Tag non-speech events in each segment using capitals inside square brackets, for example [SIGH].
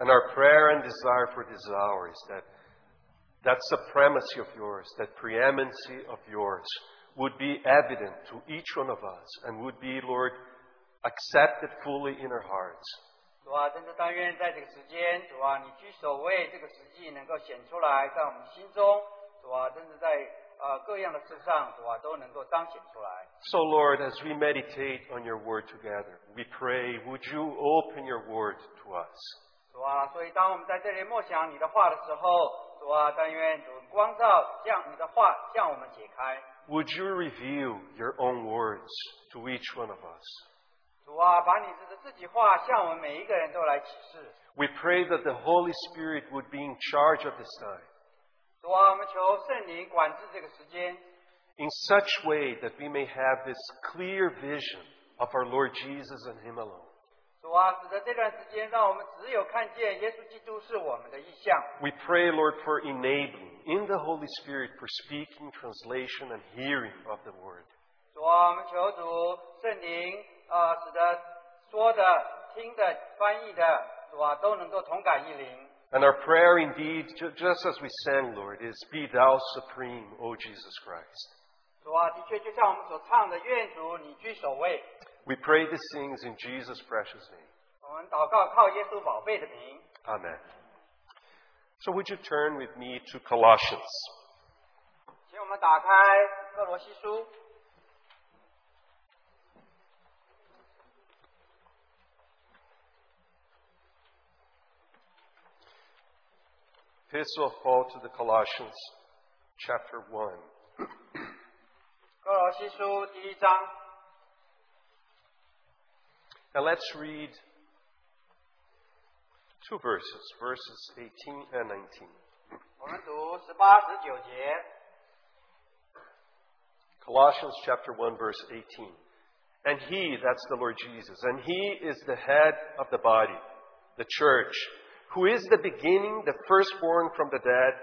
And our prayer and desire for this hour is that that supremacy of yours, that preeminency of yours, would be evident to each one of us and would be, Lord, accepted fully in our hearts. 主啊，真是但愿在这个时间，主啊，你居首位，这个实际能够显出来，在我们心中，主啊，真是在呃各样的事上，主啊，都能够彰显出来。 So, Lord, as we meditate on your word together, we pray, would you open your word to us? 主啊，所以当我们在这里默想你的话的时候，主啊，但愿主光照向你的话向我们解开。 Would you reveal your own words to each one of us? 主啊，把你的自己话向我们每一个人都来启示。 We pray that the Holy Spirit would be in charge of this time 主啊，我们求圣灵管制这个时间， in such way that we may have this clear vision of our Lord Jesus and Him alone. 主啊，使得这段时间让我们只有看见耶稣基督是我们的意象。 We pray, Lord, for enabling in the Holy Spirit for speaking, translation, and hearing of the Word. 主啊，我们求主圣灵，呃，使得说的、听的、翻译的，主啊，都能够同感一灵。 And our prayer indeed, ju- just as we sang, Lord, is Be thou supreme, O Jesus Christ. 主啊，的确就像我们所唱的，愿主你居首位。 We pray these things in Jesus' precious name. Amen. So would you turn with me to Colossians? 请我们打开歌罗西书 Epistle of Paul to the Colossians, chapter 1. [CLEARS THROAT] [COUGHS] And let's read two verses, verses 18 and 19. 我们读十八、十九节。 Colossians chapter 1 verse 18. And he, that's the Lord Jesus, and he is the head of the body, the church, who is the beginning, the firstborn from the dead,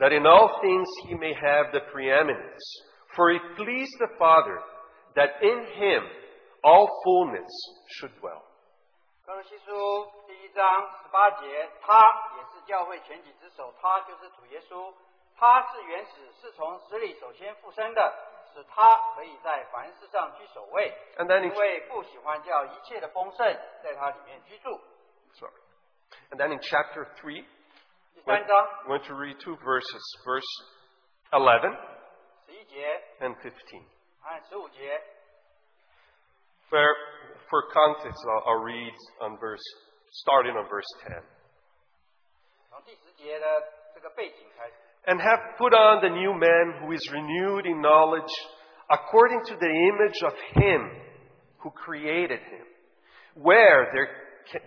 that in all things he may have the preeminence. For it pleased the Father that in him all fullness should dwell. 歌罗西书第一章十八节，他也是教会全体之首，他就是主耶稣，他是原始，是从死里首先复生的，使他可以在凡事上居首位。And then in- 因为不喜欢叫一切的丰盛在他里面居住。Sorry. And then in chapter 3, I want to read two verses, verse 11 and 15 for context, I'll read on verse starting on verse 10. And have put on the new man who is renewed in knowledge according to the image of him who created him, where there,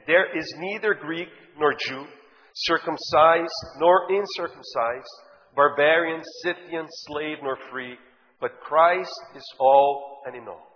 there is neither Greek nor Jew, circumcised nor uncircumcised, barbarian, Scythian, slave nor free, but Christ is all and in all.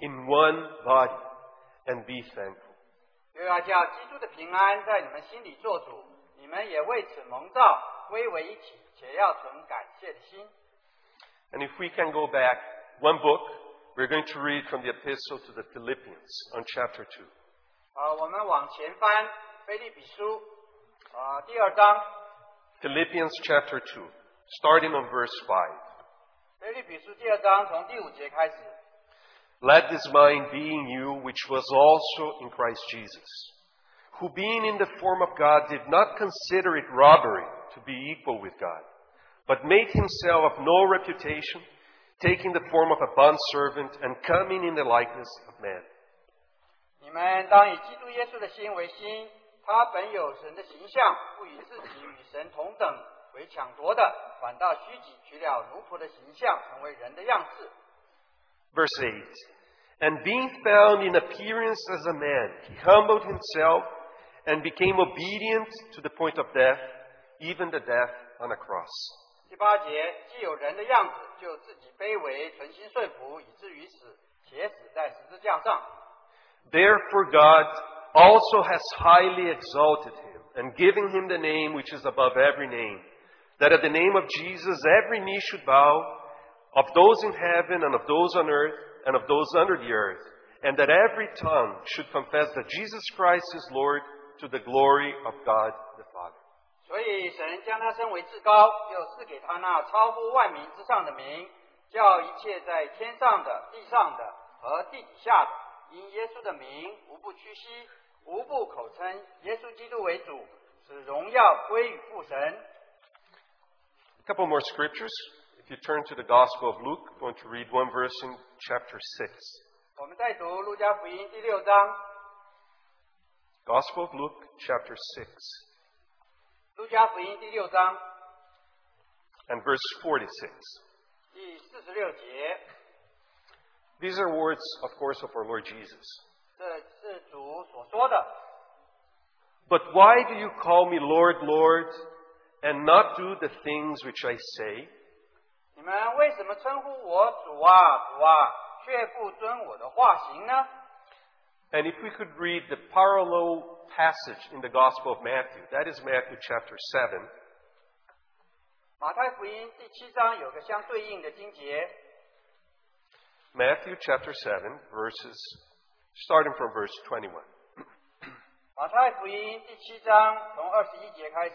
in one body, and be thankful. 又要叫基督的平安在你们心里做主，你们也为此蒙召，归为一体，且要存感谢的心。 And if we can go back one book, we're going to read from the epistle to the Philippians on chapter 2. 啊，我们往前翻《菲利比书》啊第二章， Philippians chapter 2, starting on verse 5. 《菲利比书》第二章从第五节开始。 Let this mind be in you, which was also in Christ Jesus, who being in the form of God did not consider it robbery to be equal with God, but made himself of no reputation, taking the form of a bondservant and coming in the likeness of man. 你们当以基督耶稣的心为心，他本有神的形象，不以自己与神同等为抢夺的，反倒虚己，取了奴仆的形象，成为人的样式。 Verse 8 And being found in appearance as a man, he humbled himself and became obedient to the point of death, even the death on a cross. 第八节，既有人的样子，就自己卑微，存心顺服，以至于死，且死在十字架上。 Therefore God also has highly exalted him, and given him the name which is above every name, that at the name of Jesus every knee should bow, of those in heaven and of those on earth and of those under the earth, and that every tongue should confess that Jesus Christ is Lord to the glory of God the Father. 所以神将他升为至高，又赐给他那超乎万民之上的名，叫一切在天上的、地上的和地底下的，因耶稣的名，无不屈膝，无不口称耶稣基督为主，使荣耀归于父神。 A couple more scriptures. If you turn to the Gospel of Luke, I'm going to read one verse in chapter 6. 我们再读路加福音第六章， Gospel of Luke, chapter 6, 路加福音第六章 and verse 46. 第四十六节， These are words, of course, of our Lord Jesus. 这是主所说的。 But why do you call me Lord, Lord, and not do the things which I say? 你们为什么称呼我主啊主啊，却不遵我的话行呢？ And if we could read the parallel passage in the Gospel of Matthew, that is Matthew chapter 7, 马太福音第七章有个相对应的经节， Matthew chapter 7, verses, starting from verse 21. [CLEARS THROAT] 马太福音第七章从二十一节开始。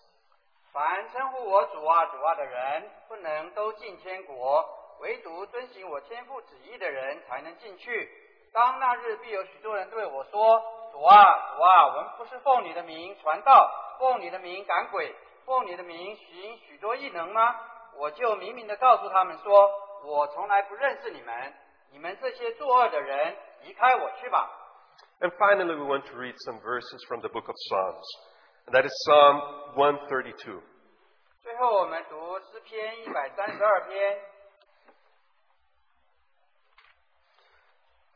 凡称呼我主啊主啊的人，不能都进天国，唯独遵行我天父旨意的人才能进去。当那日，必有许多人对我说：“主啊主啊，我们不是奉你的名传道，奉你的名赶鬼，奉你的名行许多异能吗？”我就明明的告诉他们说：“我从来不认识你们，你们这些作恶的人，离开我去吧。” And finally, we want to read some verses from the book of Psalms. And that is Psalm 132. 最后，我们读诗篇一百三十二篇。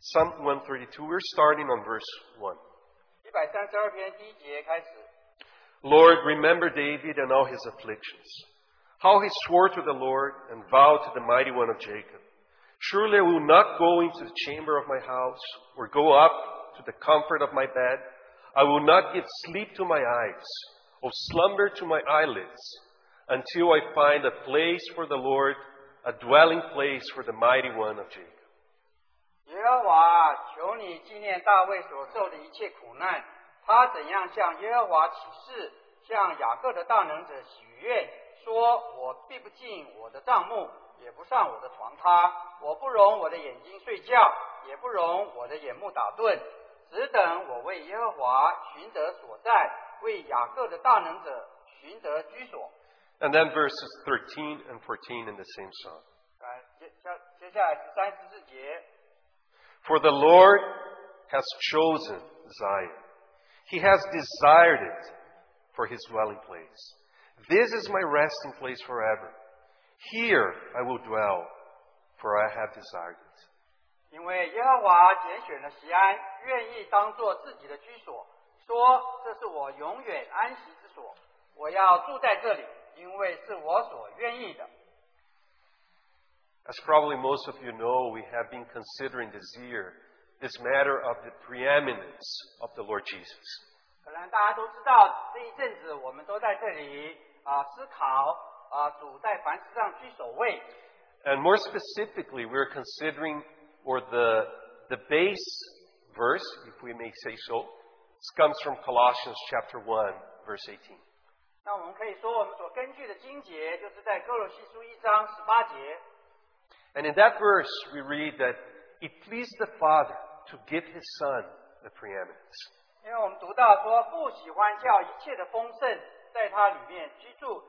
Psalm 132, we're starting on verse 1. 一百三十二篇第一节开始。 Lord, remember David and all his afflictions, how he swore to the Lord and vowed to the mighty one of Jacob. Surely I will not go into the chamber of my house or go up to the comfort of my bed. I will not give sleep to my eyes or slumber to my eyelids until I find a place for the Lord, a dwelling place for the mighty one of Jacob. 耶和华，求你纪念大卫所受的一切苦难，他怎样向耶和华起誓，向雅各的大能者许愿，说：“我必不进我的帐幕，也不上我的床榻，我不容我的眼睛睡觉，也不容我的眼目打盹， 只等我为耶和华寻得所在，为雅各的大能者寻得居所。 And then verses 13 and 14 in the same psalm. 来，接下接下来是三十四节。 For the Lord has chosen Zion. He has desired it for his dwelling place. This is my resting place forever. Here I will dwell, for I have desired it. 因为耶和华拣选了锡安，愿意当做自己的居所，说这是我永远安息之所，我要住在这里，因为是我所愿意的。As probably most of you know, we have been considering this year this matter of the preeminence of the Lord Jesus. 可能大家都知道，这一阵子我们都在这里啊、呃、思考啊、呃、主在凡事上居首位。And more specifically, we're considering or the base verse, if we may say so, comes from Colossians chapter 1, verse 18. 那我们可以说，我们所根据的经节就是在歌罗西书一章十八节。And in that verse, we read that it pleased the Father to give His Son the preeminence. 因为我们读到说，父喜欢叫一切的丰盛在他里面居住。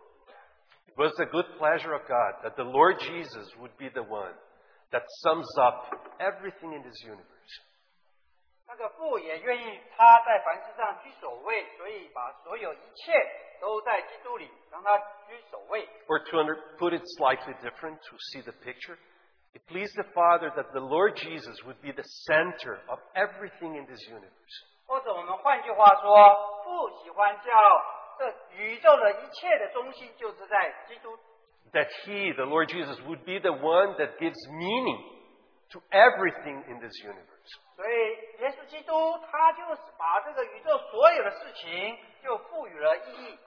It was the good pleasure of God that the Lord Jesus would be the one that sums up everything in this universe. 那个父也愿意他在凡事上居首位，所以把所有一切都在基督里让他居首位。 Or to under, put it slightly different, to see the picture, it pleased the Father that the Lord Jesus would be the center of everything in this universe. 或者我们换句话说，父喜欢叫这宇宙的一切的中心就是在基督， That He, the Lord Jesus, would be the one that gives meaning to everything in this universe. 所以耶稣基督他就是把这个宇宙所有的事情就赋予了意义，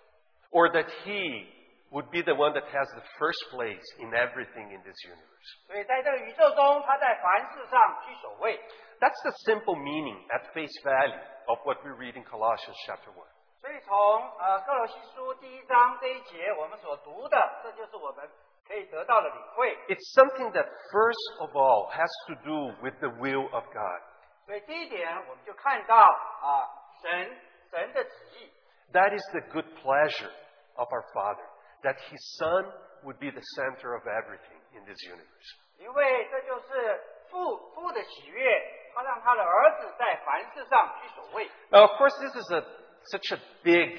Or that He would be the one that has the first place in everything in this universe. 所以在这个宇宙中，他在凡事上居首位。 That's the simple meaning at face value of what we read in Colossians chapter 1. 所以从呃歌罗西书第一章这一节我们所读的，这就是我们可以得到的领会。It's something that first of all has to do with the will of God. 所以第一点，我们就看到啊，神神的旨意。That is the good pleasure of our Father, that His Son would be the center of everything in this universe. 因为这就是父父的喜悦，他让他的儿子在凡事上居首位。Now, of course, this is a such a big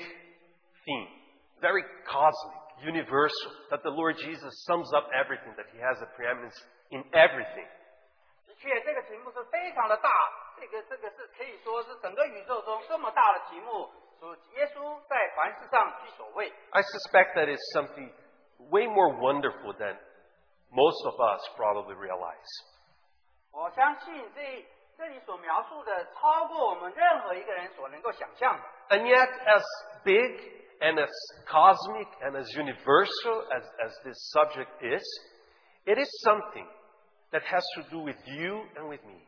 theme, very cosmic, universal, that the Lord Jesus sums up everything, that He has a preeminence in everything. 的确，这个题目是非常的大，这个这个是可以说是整个宇宙中这么大的题目，主耶稣在凡事上居首位。 I suspect that is something way more wonderful than most of us probably realize. 我相信这这里所描述的，超过我们任何一个人所能够想象的。 And yet, as big and as cosmic and as universal as, as this subject is, it is something that has to do with you and with me.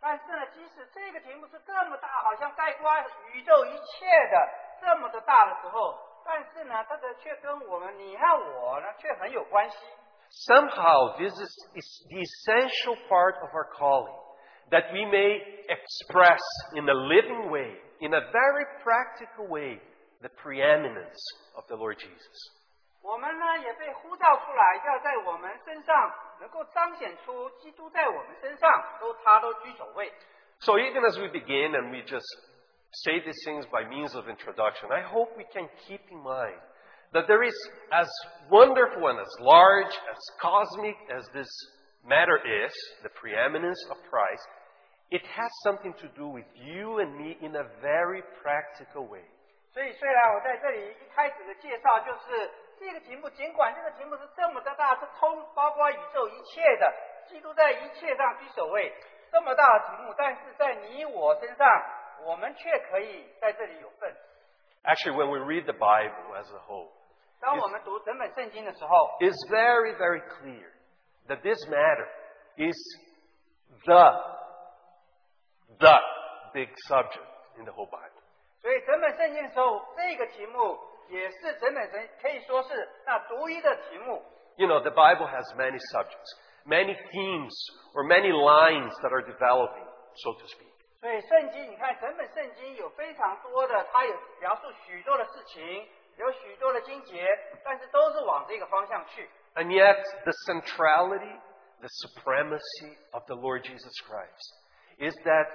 但是呢，即使这个题目是这么大，好像概括宇宙一切的这么的大的时候，但是呢，这个却跟我们你和我呢却很有关系。 Somehow, this is, is the essential part of our calling that we may express in a living way, in a very practical way, the preeminence of the Lord Jesus. 我们呢也被呼召出来，要在我们身上能够彰显出基督在我们身上都他都居首位。 So, even as we begin and we just say these things by means of introduction, I hope we can keep in mind that there is, as wonderful and as large, as cosmic as this matter is, the preeminence of Christ, it has something to do with you and me in a very practical way. 所以，虽然我在这里一开始的介绍就是这个题目，尽管这个题目是这么的大，是通包括宇宙一切的，基督在一切上居首位，这么大的题目，但是在你我身上，我们却可以在这里有份。 Actually, when we read the Bible as a whole, 当我们读整本圣经的时候， it's very, very clear that this matter is the, the big subject in the whole Bible. 所以整本圣经的时候，这个题目也是整本圣可以说是那独一的题目。 You know, the Bible has many subjects, many themes, or many lines that are developing, so to speak. 所以圣经，你看整本圣经有非常多的，它有描述许多的事情，有许多的经节，但是都是往这个方向去。 And yet, the centrality, the supremacy of the Lord Jesus Christ is that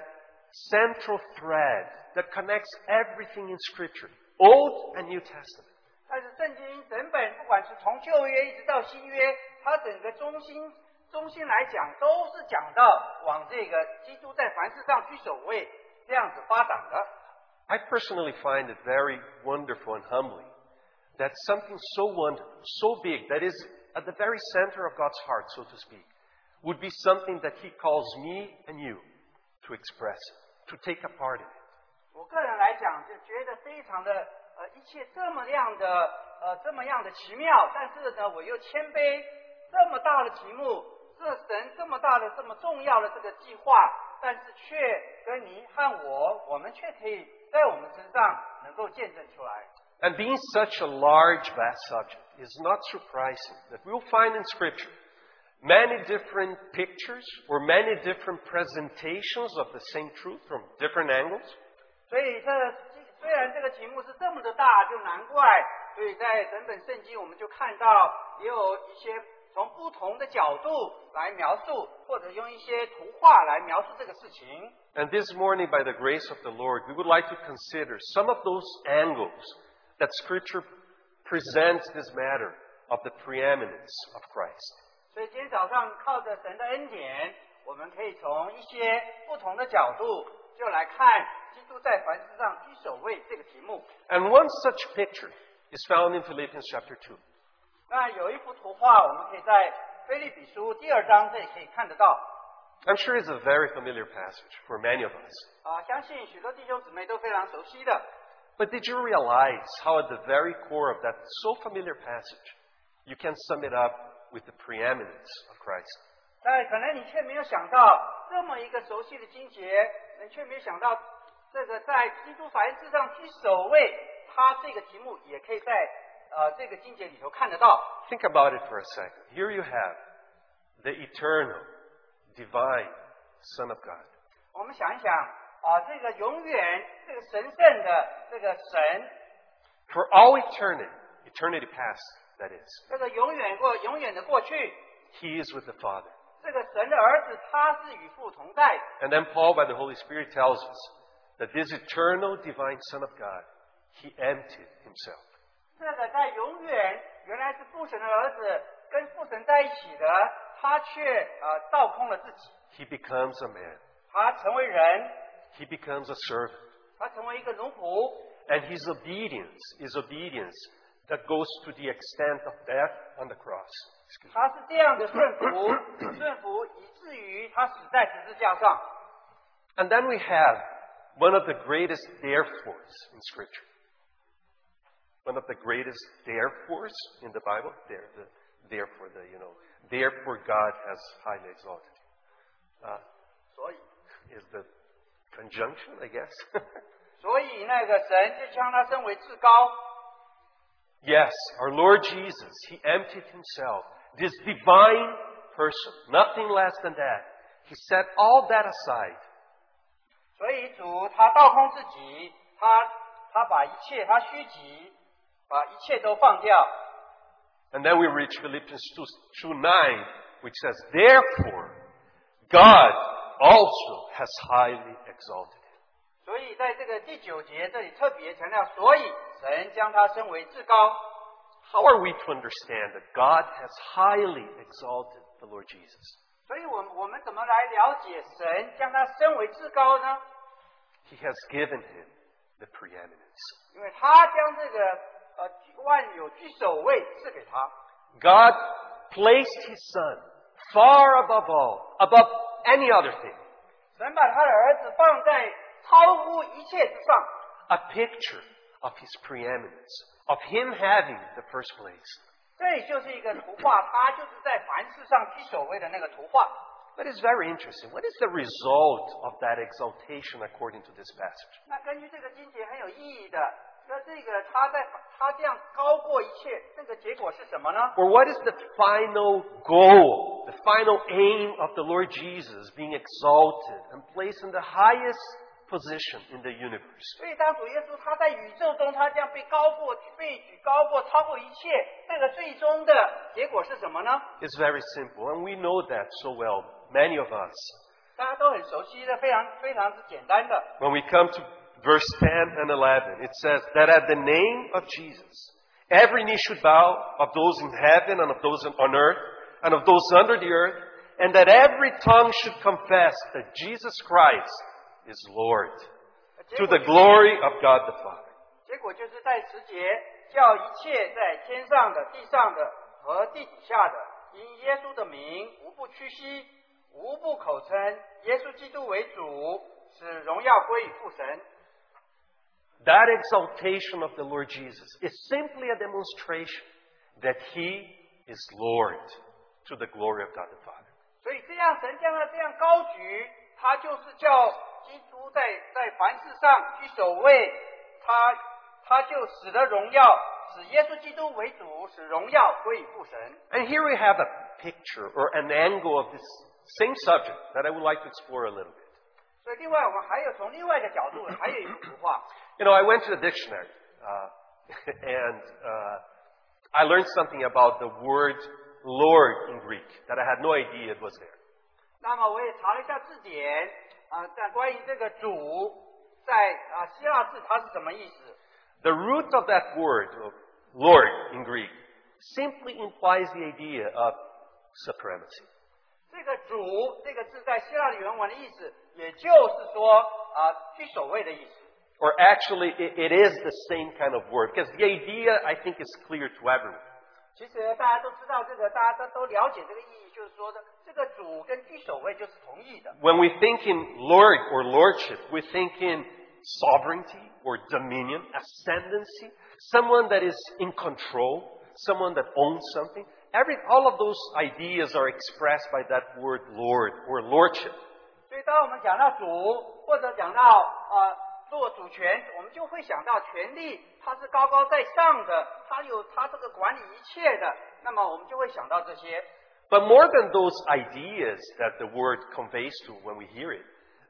central thread that connects everything in Scripture, Old and New Testament. 但是圣经整本不管是从旧约一直到新约，它整个中心中心来讲，都是讲到往这个基督在凡事上居首位这样子发展的。 I personally find it very wonderful and humbling that something so wonderful, so big, that is at the very center of God's heart, so to speak, would be something that He calls me and you to express it, to take a part in it. 我个人来讲，就觉得非常的呃，一切这么样的呃，这么样的奇妙，但是呢，我又谦卑，这么大的题目，这神这么大的这么重要的这个计划，但是却跟你和我，我们却可以在我们身上能够见证出来。 And being such a large, vast subject is not surprising that we'll find in Scripture many different pictures or many different presentations of the same truth from different angles. 所以这虽然这个题目是这么的大，就难怪 所以在整本圣经，我们就看到也有一些从不同的角度来描述，或者用一些图画来描述这个事情。 And this morning, by the grace of the Lord, we would like to consider some of those angles that Scripture presents this matter of the preeminence of Christ. 所以今天早上靠着神的恩典，我们可以从一些不同的角度就来看基督在凡事上居首位这个题目。And one such picture is found in Philippians chapter two. 那有一幅图画，我们可以在腓立比书第二章这里可以看得到。I'm sure it's a very familiar passage for many of us. 啊，相信许多弟兄姊妹都非常熟悉的。But did you realize how at the very core of that so familiar passage you can sum it up with the preeminence of Christ? 但可能你却没有想到，这么一个熟悉的经节，你却没有想到，这个在基督凡事上居首位，它这个题目也可以在呃这个经节里头看得到。 Think about it for a second. Here you have the eternal, divine Son of God. 我们想一想啊，这个永远这个神圣的这个神， For all eternity, eternity past, that is, 这个永远过永远的过去， He is with the Father. 这个神的儿子他是与父同在的。 And then Paul, by the Holy Spirit, tells us that this eternal, divine Son of God, He emptied Himself. 这个在永远原来是父神的儿子，跟父神在一起的，他却呃倒空了自己， He becomes a man. 他成为人， He becomes a servant. 他成为一个奴仆， And His obedience is obedience that goes to the extent of death on the cross. Excuse me. 他是这样的顺服，顺服以至于他死在十字架上。 And then we have one of the greatest therefores in Scripture. One of the greatest therefores in the Bible. There, the, therefore, the, you know, therefore God has highly exalted you. Uh, 所以， is the conjunction, I guess. [LAUGHS] 所以那个神就将他升为至高。 yes, our Lord Jesus, He emptied Himself. This divine person, nothing less than that. He set all that aside 所以主他倒空自己，他他把一切他虚己，把一切都放掉。 And then we reach Philippians 2, 2 9, which says, Therefore, God also has highly exalted him. 所以在这个第九节这里特别强调，所以神将他升为至高。 How are we to understand that God has highly exalted the Lord Jesus? 所以我们我们怎么来了解神将他升为至高呢？ He has given him the preeminence. 因为他将这个呃万有居首位赐给他。 God placed his son far above all, above any other thing. 神把他的儿子放在 超乎一切之上， A picture of his preeminence, of him having the first place. 这里就是一个图画，他就是在凡事上居首位的那个图画。 But it's very interesting. What is the result of that exaltation according to this passage? 那根据这个经节很有意义的，说这个他在他这样高过一切，这个结果是什么呢？ Or what is the final goal, the final aim of the Lord Jesus being exalted and placed in the highest position in the universe? 所以当主耶稣他在宇宙中，他这样被高过、被举高过、超过一切，这个最终的结果是什么呢？ It's very simple, and we know that so well, many of us. 大家都很熟悉的，非常非常之简单的。 When we come to verse 10 and 11, it says that at the name of Jesus, every knee should bow of those in heaven and of those on earth and of those under the earth, and that every tongue should confess that Jesus Christ is Lord, 结 to 果 the glory of God the Father. 结果就是在十节，叫一切在天上的、地上的和地底下的，因耶稣的名，无不屈膝，无不口称耶稣基督为主，使荣耀归于父神。 That exaltation of the Lord Jesus is simply a demonstration that He is Lord, to the glory of God the Father. 所以这样神将他这样高举，他就是叫 基督在在凡事上居首位，他他就使得荣耀，使耶稣基督为主，使荣耀归于父神。 And here we have a picture or an angle of this same subject that I would like to explore a little bit. 所以另外我们还有从另外一个角度，还有一幅图画。 You know, [LAUGHS] I went to the dictionary uh, [LAUGHS] and uh, I learned something about the word Lord in Greek that I had no idea it was there. 那么我也查了一下字典， 啊、但关于这个主在啊、希腊字它是什么意思？ The root of that word, of Lord in Greek, simply implies the idea of supremacy. 这个主这个字在希腊的原文的意思，也就是说啊、居首位的意思。 Or actually, it, it is the same kind of word, because the idea, I think, is clear to everyone. 其实大家都知道这个，大家都都了解这个意义，就是说的这个主跟居首位就是同义的。 When we think in Lord or Lordship, we think in sovereignty or dominion, ascendancy, someone that is in control, someone that owns something. Every, all of those ideas are expressed by that word Lord or Lordship. 所以，当我们讲到主，或者讲到呃 做主权，我们就会想到权力，它是高高在上的，它有它这个管理一切的，那么我们就会想到这些。But more than those ideas that the word conveys to when we hear it,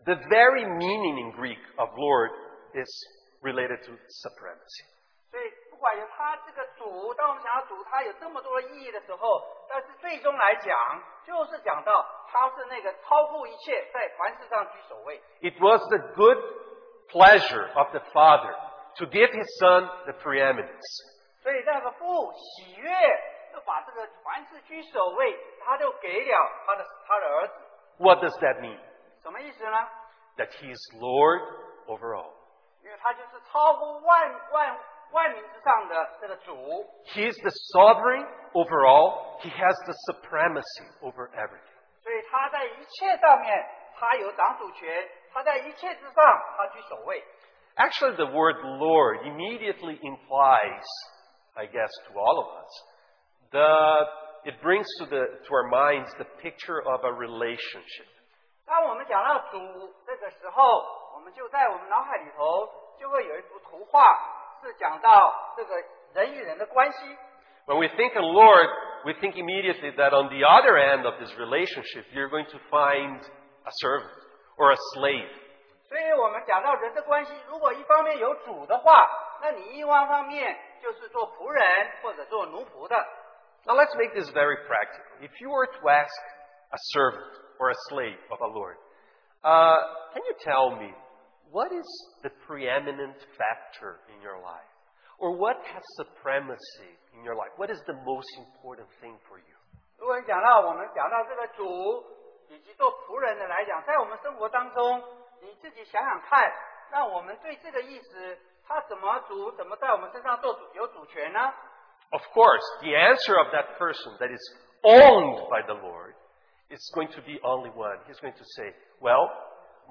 the very meaning in Greek of Lord is related to supremacy. 所以，不管有它这个主，当我们想到主，它有这么多的意义的时候，但是最终来讲，就是讲到它是那个超乎一切，在凡事上居首位。It was the good pleasure of the Father to give His Son the preeminence. 所以那个父喜悦，就把这个凡事居首位，他就给了他的他的儿子。 What does that mean? 什么意思呢？ That He is Lord over all. 因为他就是超乎万万万民之上的这个主， He is the sovereign over all. He has the supremacy over everything. 所以他在一切上面他有掌主权， 他在一切之上他居首位。 Actually, the word Lord immediately implies, I guess, to all of us, the, it brings to, the, to our minds the picture of a relationship. 当我们讲到主这个时候，我们就在我们脑海里头就会有一幅图画，是讲到这个人与人的关系。 When we think of Lord, we think immediately that on the other end of this relationship, you're going to find a servant or a slave. 所以我们讲到人的关系，如果一方面有主的话，那你一方方面就是做仆人或者做奴仆的。 Now let's make this very practical. If you were to ask a servant or a slave of a Lord, uh, can you tell me what is the preeminent factor in your life? Or what has supremacy in your life? What is the most important thing for you? 如果你讲到我们讲到这个主 以及做仆人的来讲，在我们生活当中，你自己想想看，那我们对这个意思，他怎么主怎么在我们身上做主有主权呢？ Of course, the answer of that person that is owned by the Lord is going to be only one. He's going to say, Well,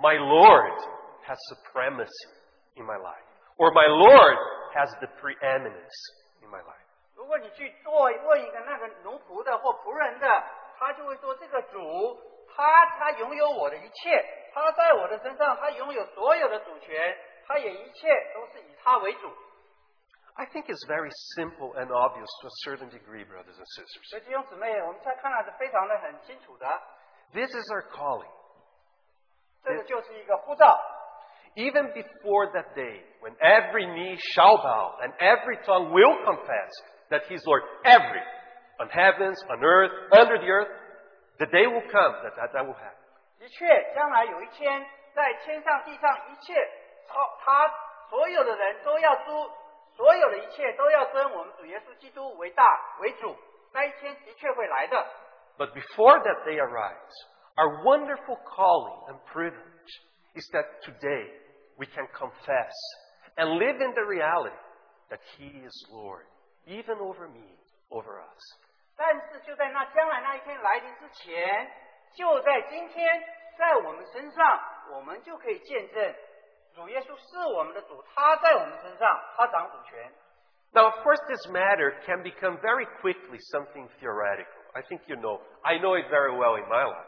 my Lord has supremacy in my life. Or my Lord has the preeminence in my life. 如果你去做问一个那个奴仆的或仆人的，他就会说这个主， 他他拥有我的一切，他在我的身上，他拥有所有的主权，他也一切都是以他为主。 I think it's very simple and obvious to a certain degree, brothers and sisters. 所以弟兄姊妹，我们现在看到是非常的很清楚的， This is our calling. 这个就是一个呼召。 Even before that day when every knee shall bow and every tongue will confess that He's Lord, every, on heavens, on earth, under the earth, the day will come that that, that will happen. 的确，将来有一天，在天上地上一切超他所有的人都要尊，所有的一切都要尊我们主耶稣基督为大为主。那一天的确会来的。 But before that day arrives, our wonderful calling and privilege is that today we can confess and live in the reality that He is Lord, even over me, over us. 但是就在那将来那一天来临之前，就在今天，在我们身上，我们就可以见证主耶稣是我们的主，他在我们身上，他掌主权。Now, of course, this matter can become very quickly something theoretical. I think you know. I know it very well in my life.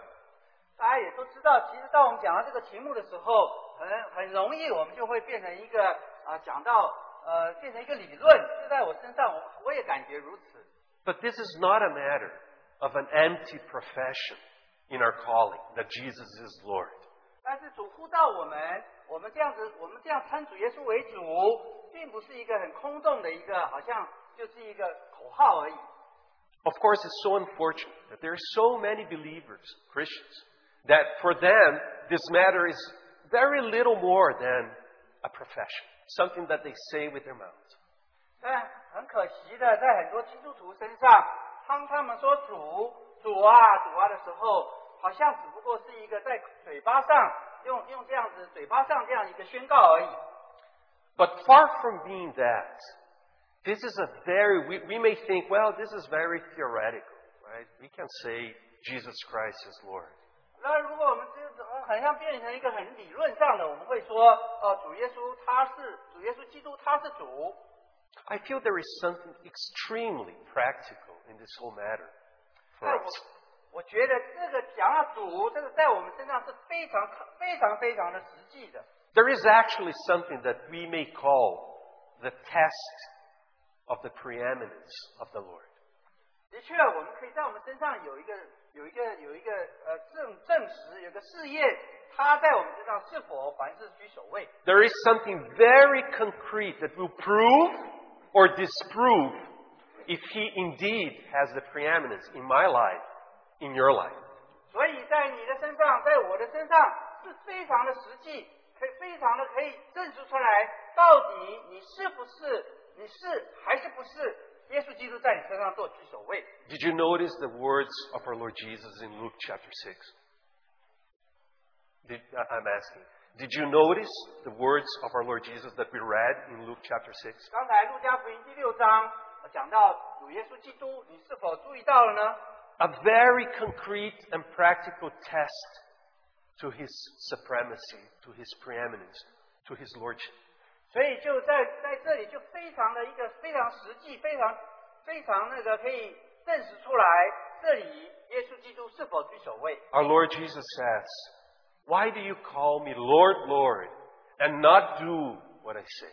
大家也都知道，其实当我们讲到这个题目的时候，很很容易我们就会变成一个啊、讲到呃变成一个理论，就在我身上，我我也感觉如此。But this is not a matter of an empty profession in our calling that Jesus is Lord. 但是主呼召我们，我们这样子，我们这样称主耶稣为主， 并不是一个很空洞的一个，好像就是一个口号而已。 Of course, it's so unfortunate that there are so many believers, Christians, that for them, this matter is very little more than a profession, something that they say with their mouths. 但很可惜的，在很多基督徒身上，当他们说主主啊主啊的时候，好像只不过是一个在嘴巴上用用这样子嘴巴上这样一个宣告而已。 But far from being that, this is a very, we, we may think, well, this is very theoretical, right? We can say Jesus Christ is Lord. 那如果我们这呃好像变成一个很理论上的，我们会说，哦，主耶稣他是主耶稣基督他是主。 I feel there is something extremely practical in this whole matter for 但我 us. 我觉得这个讲到主，这个在我们身上是非常非常非常的实际的。 There is actually something that we may call the test of the preeminence of the Lord. 的确，我们可以在我们身上有一个有一个有一个呃证证实，有个试验，他在我们身上是否凡事居首位。 There is something very concrete that will prove or disprove if He indeed has the preeminence in my life, in your life. 所以在你的身上，在我的身上是非常的实际，可以非常的可以证实出来，到底你是不是你是还是不是耶稣基督在你身上做居首位。 Did you notice the words of our Lord Jesus in Luke chapter 6? Did, I- I'm asking. Did you notice the words of our Lord Jesus that we read in Luke chapter 6? 刚才路加福音第六章呃讲到主耶稣基督，你是否注意到了呢？ A very concrete and practical test to his supremacy, to his preeminence, to his lordship. 所以就在在这里就非常的一个非常实际、非常非常那个可以证实出来，这里耶稣基督是否居首位。 Our Lord Jesus says, Why do you call me Lord, Lord, and not do what I say?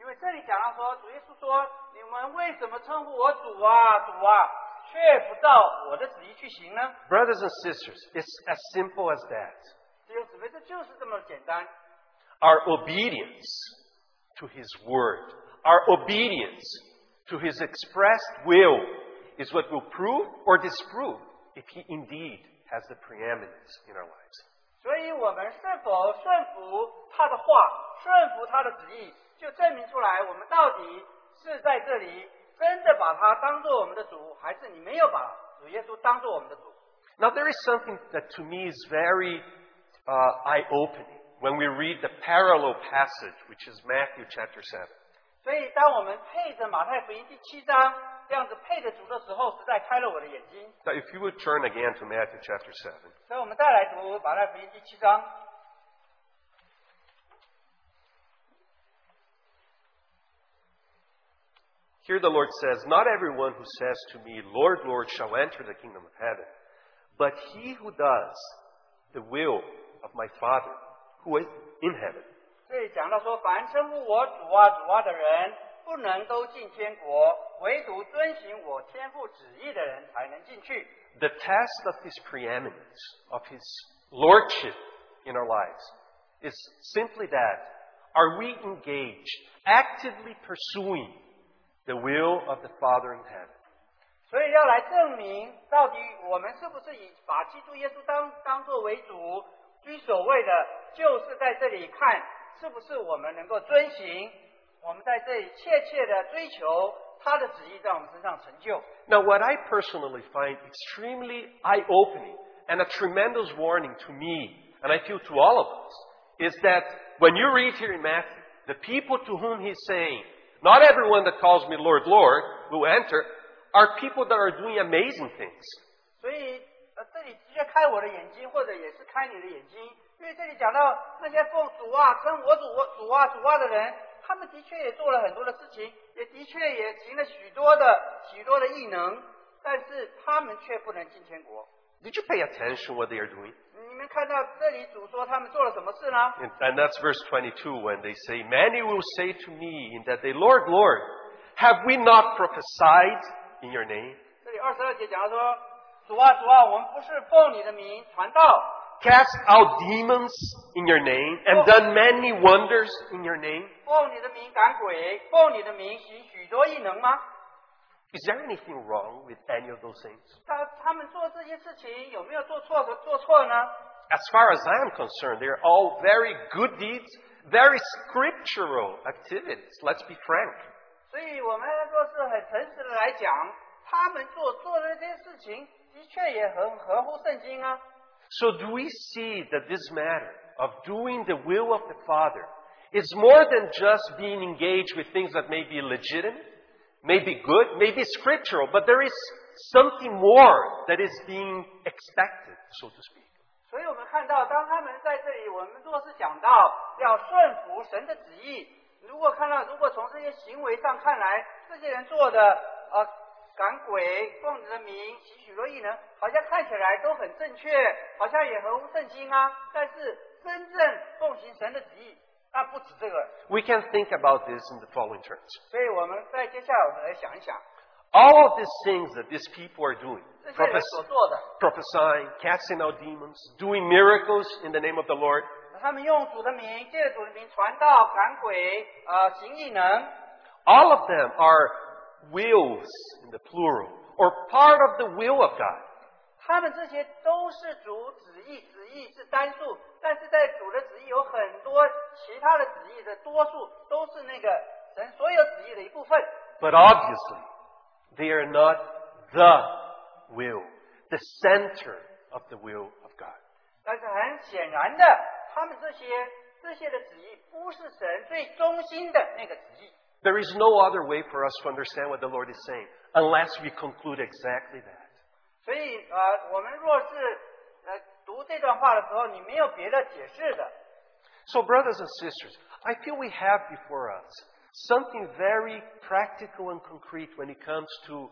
因为这里讲到说，主耶稣说：“你们为什么称呼我主啊，主啊，却不照我的旨意去行呢 Brothers and sisters, it's as simple as that. 弟兄姊妹，这就是这么简单。 Our obedience to His Word, our obedience to His expressed will is what will prove or disprove if He indeed has the preeminence in our lives. 所以，我们是否顺服他的话，顺服他的旨意，就证明出来我们到底是在这里真的把他当做我们的主，还是你没有把主耶稣当做我们的主？Now, there is something that to me is very uh, eye opening when we read the parallel passage, which is Matthew chapter seven. 所以，当我们配着马太福音第七章 这样子配着主的时候，实在开了我的眼睛。 Now, if you would turn again to Matthew chapter 7. 所以我们再来读马太福音第七章。 Here the Lord says, Not everyone who says to me, Lord, Lord, shall enter the kingdom of heaven, but he who does the will of my Father who is in heaven. 这里讲到说，凡称呼我主啊主啊的人，不能都进天国， 唯独遵行我天父旨意的人才能进去。The test of his preeminence, of his lordship in our lives, is simply that are we engaged, actively pursuing the will of the Father in heaven? 所以要来证明，到底我们是不是以把基督耶稣当当作为主居所谓的，就是在这里看是不是我们能够遵行，我们在这里切切的追求 他的旨意在我们身上成就。 Now, what I personally find extremely eye opening and a tremendous warning to me, and I feel to all of us, is that when you read here in Matthew, the people to whom he's saying, Not everyone that calls me Lord, Lord will enter, are people that are doing amazing things. 所以，呃，这里的确开我的眼睛，或者也是开你的眼睛，因为这里讲到那些奉主啊、称我主、我主啊、主啊的人， 他们的确也做了很多的事情，也的确也行了许多的许多的异能，但是他们却不能进天国。Did you pay attention what they are doing? 你们看到这里主说他们做了什么事呢？And, and that's verse twenty-two when they say, Many will say to me in that day, Lord, Lord, have we not prophesied in your name? 这里二十二节讲到说，主啊主啊，我们不是奉你的名传道，cast out demons in your name and done many wonders in your name? 奉你的名赶鬼，奉你的名行许多异能吗？ Is there anything wrong with any of those things? 他他们做这些事情有没有做错的做错呢？ As far as I am concerned, they're all very good deeds, very scriptural activities. Let's be frank. 所以我们若是很诚实的来讲，他们做做的这些事情，的确也很合乎圣经啊。 So do we see that this matter of doing the will of the Father is more than just being engaged with things that may be legitimate, may be good, may be scriptural, but there is something more that is being expected, so to speak. 所以我们看到，当他们在这里，我们若是讲到要顺服神的旨意，如果看到，如果从这些行为上看来，这些人做的呃 赶鬼、奉你的名、行许多异能，好像看起来都很正确，好像也合乎圣经啊。但是真正奉行神的旨意，那不止这个。 We can think about this in the following terms. 所以我们在接下来我们来想一想， All of these things that these people are doing, 这些人所 prophes- 做的， prophesying, casting out demons, doing miracles in the name of the Lord, 他们用主的名，借着主的名传道、赶鬼、呃行异能， all of them are wills in the plural, or part of the will of God. 他们这些都是主旨意，旨意是单数，但是在主的旨意有很多其他的旨意的多数都是那个神所有旨意的一部分。 But obviously, they are not the will, the center of the will of God. 但是很显然的，他们这些这些的旨意不是神最中心的那个旨意。 There is no other way for us to understand what the Lord is saying unless we conclude exactly that. 所以呃，我们若是呃读这段话的时候，你没有别的解释的， So, brothers and sisters, I feel we have before us something very practical and concrete when it comes to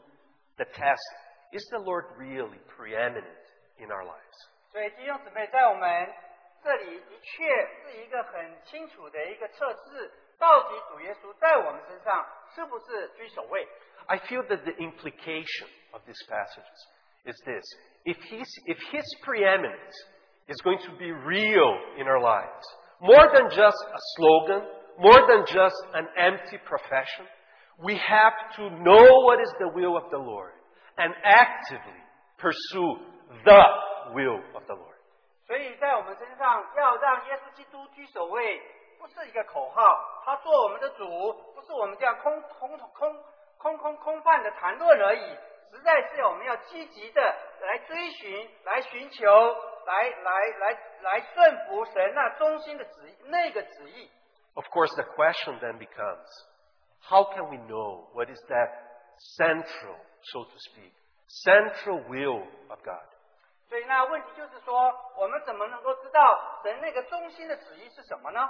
the test is the Lord really preeminent in our lives? 所以弟兄姊妹，在我们这里的确是一个很清楚的一个测试， 到底主耶稣在我们身上是不是居首位？ I feel that the implication of these passages is this. If his, if his preeminence is going to be real in our lives, more than just a slogan, more than just an empty profession, we have to know what is the will of the Lord and actively pursue the will of the Lord. 所以在我们身上要让耶稣基督居首位， 不是一个口号，他做我们的主，不是我们这样空空空空空空泛的谈论而已，实在是我们要积极的来追寻、来寻求、来来来来顺服神那中心的旨意，那个旨意。Of course, the question then becomes, how can we know what is that central, so to speak, central will of God? 所以那问题就是说，我们怎么能够知道神那个中心的旨意是什么呢？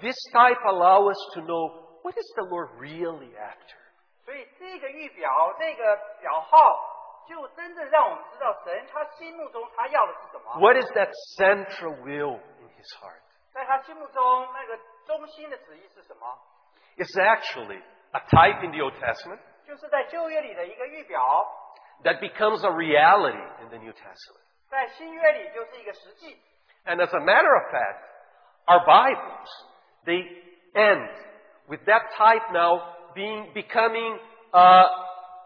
This type allows us to know what is the Lord really after. 所以，这个预表这个表号，就真正让我们知道神他心目中他要的是什么， What is that central will in His heart? 在他心目中那个中心的旨意是什么？ It's actually a type in the Old Testament 就是在旧约里的一个预表， that becomes a reality in the New Testament. 在新约里就是一个实际。 And as a matter of fact, our Bibles, they end with that type now being, becoming uh,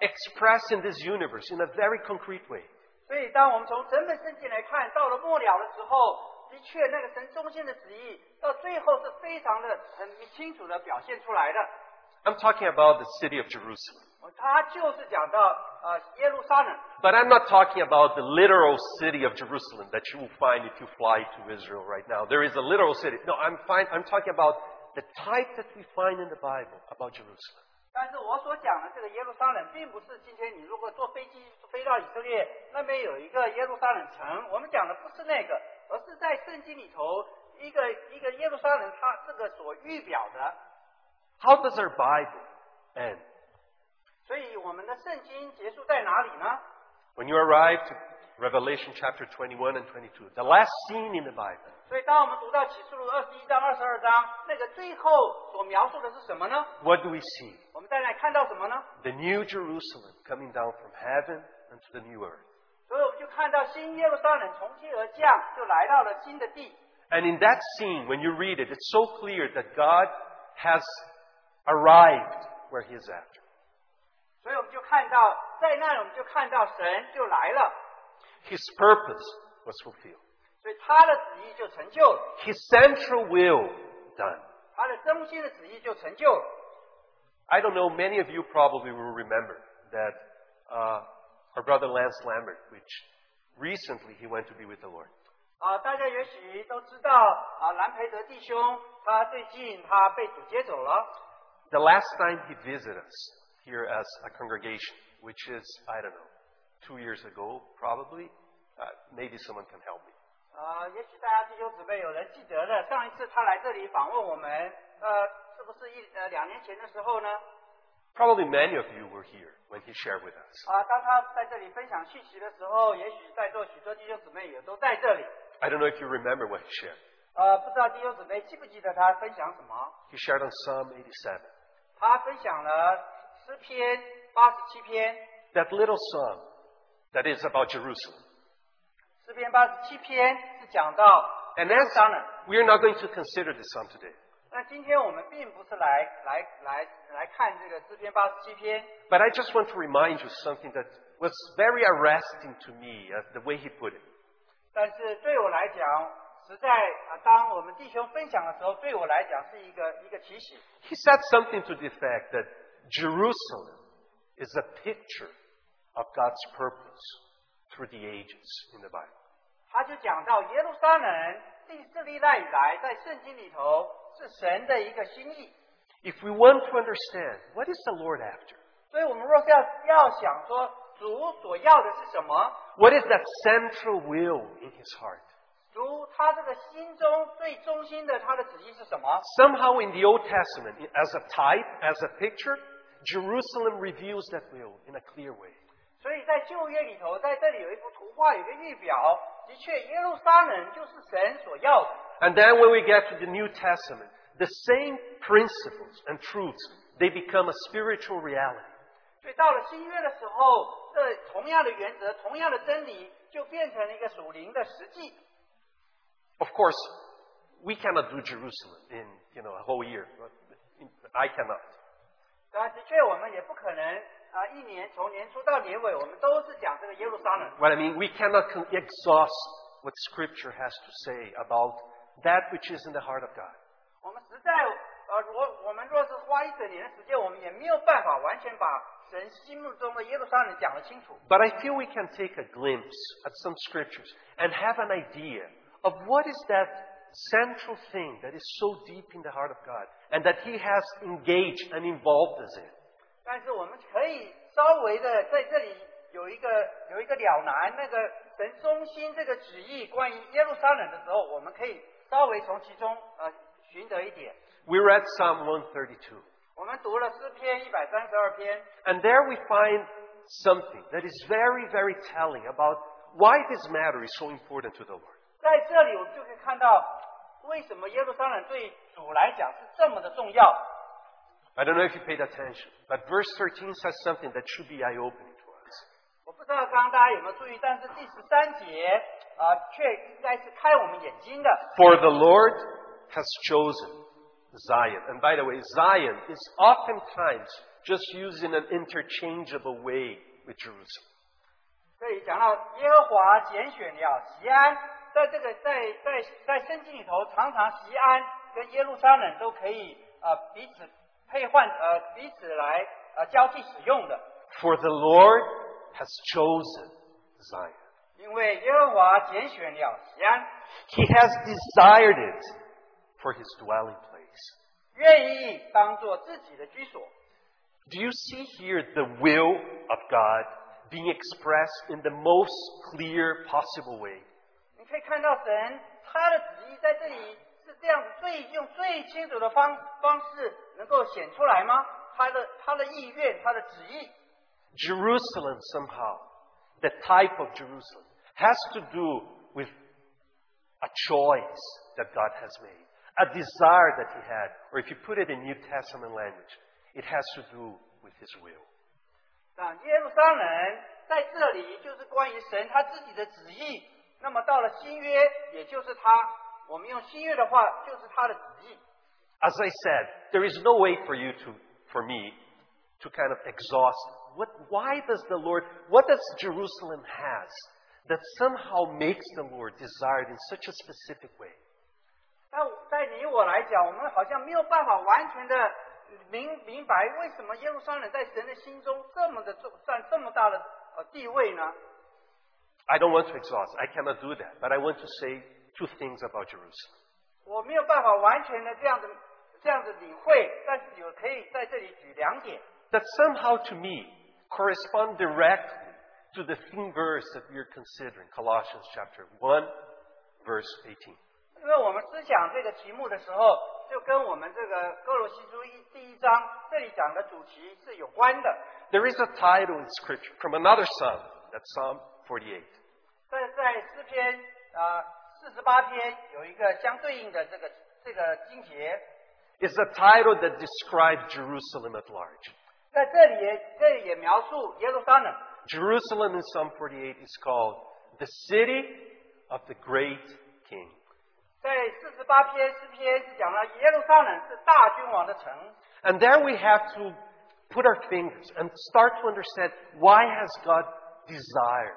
expressed in this universe in a very concrete way. 所以，当我们从整本圣经来看，到了末了的时候，的确那个神中心的旨意，到最后是非常的很清楚的表现出来的。 I'm talking about the city of Jerusalem. 他就是讲到呃耶路撒冷， But I'm not talking about the literal city of Jerusalem that you will find if you fly to Israel right now. There is a literal city. No, I'm, fine, I'm talking about the type that we find in the Bible about Jerusalem. 但是我所讲的这个耶路撒冷，并不是今天你如果坐飞机飞到以色列那边有一个耶路撒冷城，我们讲的不是那个，而是在圣经里头 一个一个耶路撒冷，它这个所预表的。 How does our Bible end? 所以我们的圣经结束在哪里呢？ When you arrive to Revelation chapter 21 and 22, the last scene in the Bible, 所以当我们读到启示录二十一章、二十二章，那个最后所描述的是什么呢？ what do we see? 我们在那里看到什么呢？ The new Jerusalem coming down from heaven unto the new earth. 所以我们就看到新耶路撒冷从天而降，就来到了新的地。 And in that scene, when you read it, it's so clear that God has arrived where He is at. 所以我们就看到，在那里我们就看到神就来了， His purpose was fulfilled. 所以他的旨意就成就了， His central will done. 他的中心的旨意就成就了。 I don't know, many of you probably will remember that uh, our brother Lance Lambert, which recently he went to be with the Lord. 啊，大家也许都知道啊，兰培德弟兄他最近他被主接走了。 The last time he visited us here as a congregation, which is, I don't know, two years ago, probably. Uh, maybe someone can help me. 啊，也许大家弟兄姊妹有人记得的，上一次他来这里访问我们，呃，是不是一呃两年前的时候呢？ Probably many of you were here when he shared with us. 啊，当他在这里分享信息的时候，也许在座许多弟兄姊妹也都在这里。 I don't know if you remember what he shared. 呃，不知道弟兄姊妹记不记得他分享什么？ He shared on Psalm 87. 他分享了 诗篇八十七篇， That little psalm that is about Jerusalem. 诗篇八十七篇是讲到 And 耶路 as 撒冷。 we are not going to consider this psalm today. 那今天我们并不是来来来来看这个诗篇八十七篇， But I just want to remind you something that was very arresting to me, uh, the way he put it. 但是对我来讲，实在啊，当我们弟兄分享的时候，对我来讲是一个一个提醒。 He said something to the effect that Jerusalem is a picture of God's purpose through the ages in the Bible. 他就讲到耶路撒冷历世历代以来，在圣经里头是神的一个心意。 If we want to understand what is the Lord after, 所以，我们若是要要想说主所要的是什么， what is that central will in his heart? 主他这个心中最中心的他的旨意是什么？ Somehow in the Old Testament, as a type, as a picture, Jerusalem reveals that will in a clear way. 所以在旧约里头，在这里有一幅图画，有一个预表，的确耶路撒冷就是神所要的。 And then when we get to the New Testament, the same principles and truths, they become a spiritual reality. 所以到了新约的时候，这同样的原则、同样的真理，就变成了一个属灵的实际。 Of course, we cannot do Jerusalem in, you know, a whole year. I cannot. 啊，的确，我们也不可能啊，一年从年初到年尾，我们都是讲这个耶路撒冷。 What I mean, we cannot con- exhaust what Scripture has to say about that which is in the heart of God. 我们实在呃，若我们若是花一整年的时间，我们也没有办法完全把神心目中的耶路撒冷讲得清楚。 But I feel we can take a glimpse at some Scriptures and have an idea of what is that central thing that is so deep in the heart of God and that He has engaged and involved us in. 但是我们可以稍微的在这里有一个有一个了难，那个神中心这个旨意关于耶路撒冷的时候，我们可以稍微从其中呃寻得一点。 We read Psalm 132. 我们读了诗篇一百三十二篇， And there we find something that is very, very telling about why this matter is so important to the Lord. 在这里我们就可以看到，为什么耶路撒冷对主来讲是这么的重要。I don't know if you paid attention, but verse 13 says something that should be eye-opening to us. 我不知道刚刚大家有没有注意，但是第十三节啊，却应该是开我们眼睛的。For the Lord has chosen Zion. And by the way, Zion is oftentimes just used in an interchangeable way with Jerusalem. 这里讲到耶和华拣选了锡安。在这个在在在圣经里头，常常锡安跟耶路撒冷都可以呃彼此配换呃彼此来呃交替使用的。For the Lord has chosen Zion. 因为耶和华拣选了锡安。He has desired it for his dwelling place. 愿意当做自己的居所。Do you see here the will of God being expressed in the most clear possible way? 你可可以看到神他的旨意在这里是这样子最用最清楚的方方式能够显出来吗？他的他的意愿，他的旨意。Jerusalem somehow, the type of Jerusalem, has to do with a choice that God has made, a desire that He had, or if you put it in New Testament language, it has to do with His will. 那耶路撒冷在这里就是关于神他自己的旨意。那么到了新约，也就是他，我们用新约的话，就是他的旨意。 As I said, there is no way for you to, for me, to kind of exhaust what, why does the Lord, what does Jerusalem has that somehow makes the Lord desired in such a specific way? 那在你我来讲，我们好像没有办法完全的明明白为什么耶路撒冷在神的心中这么的重占这么大的呃地位呢？ I don't want to exhaust. I cannot do that. But I want to say two things about Jerusalem. 我没有办法完全的这样子这样子领会，但是有可以在这里举两点。That somehow to me correspond directly to the theme verse that we are considering, Colossians chapter 1, verse 18. 因为我们思想这个题目的时候，就跟我们这个歌罗西书一第一章这里讲的主题是有关的。There is a title in Scripture from another psalm, that Psalm 48. 在在诗篇啊四十八篇有一个相对应的这个这个经节， It's a title that describes Jerusalem at large. 在这里也这里也描述耶路撒冷。 Jerusalem in Psalm 48 is called the city of the great king. 在四十八篇诗篇是讲了耶路撒冷是大君王的城， And there we have to put our fingers and start to understand why has God desired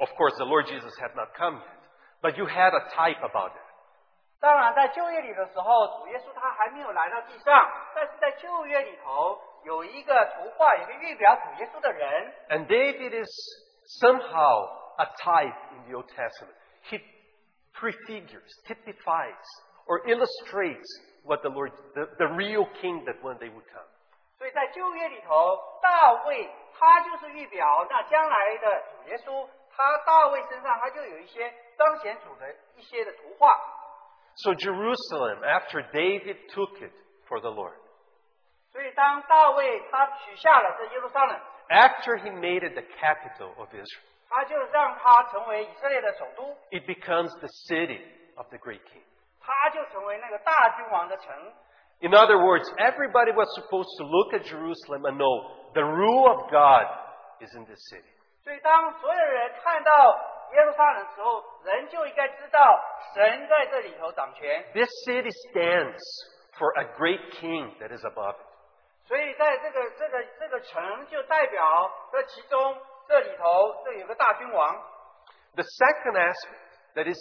of course, the Lord Jesus had not come yet, but you had a type about it. 当然，在旧约里的时候，主耶稣他还没有来到地上，但是在旧约里头有一个图画，有一个预表主耶稣的人。 And David is somehow a type in the Old Testament. He prefigures, typifies, or illustrates what the Lord, the, the real king that one day would come. 所以在旧约里头，大卫他就是预表那将来的主耶稣， 他大卫身上他就有一些彰显主的一些的图画。 So Jerusalem, after David took it for the Lord, 所以当大卫他取下了这耶路撒冷， after he made it the capital of Israel, 他就让他成为以色列的首都， it becomes the city of the great king. 他就成为那个大君王的城。 In other words, everybody was supposed to look at Jerusalem and know the rule of God is in this city. 所以当所有人看到耶路撒冷的时候，人就应该知道神在这里头掌权。 This city stands for a great king that is above it. 所以在这个这个这个城就代表这其中这里头这有个大君王。 The second aspect that is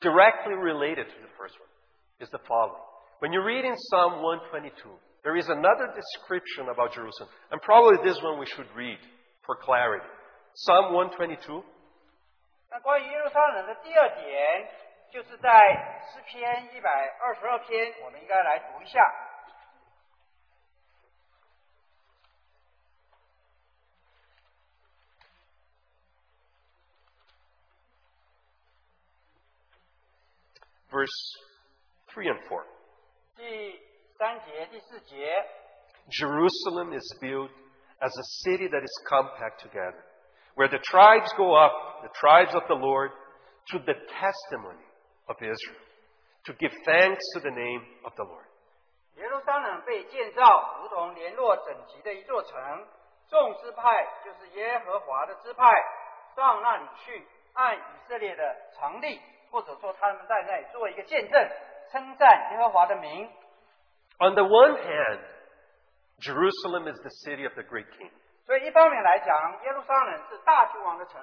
directly related to the first one is the following. When you read in Psalm 122, there is another description about Jerusalem, and probably this one we should read for clarity. Psalm 122, 那关于耶路撒冷的第二点，就是在诗篇一百二十二篇，我们应该来读一下。 verse 3 and 4. 第三节、第四节， Jerusalem is built as a city that is compact together, where the tribes go up, the tribes of the Lord, to the testimony of Israel, to give thanks to the name of the Lord. 耶路撒冷被建造，如同联络整齐的一座城。众支派就是耶和华的支派，上那里去，按以色列的常例，或者说他们在那里做一个见证，称赞耶和华的名。 On the one hand, Jerusalem is the city of the great king. 所以一方面来讲，耶路撒冷是大君王的城；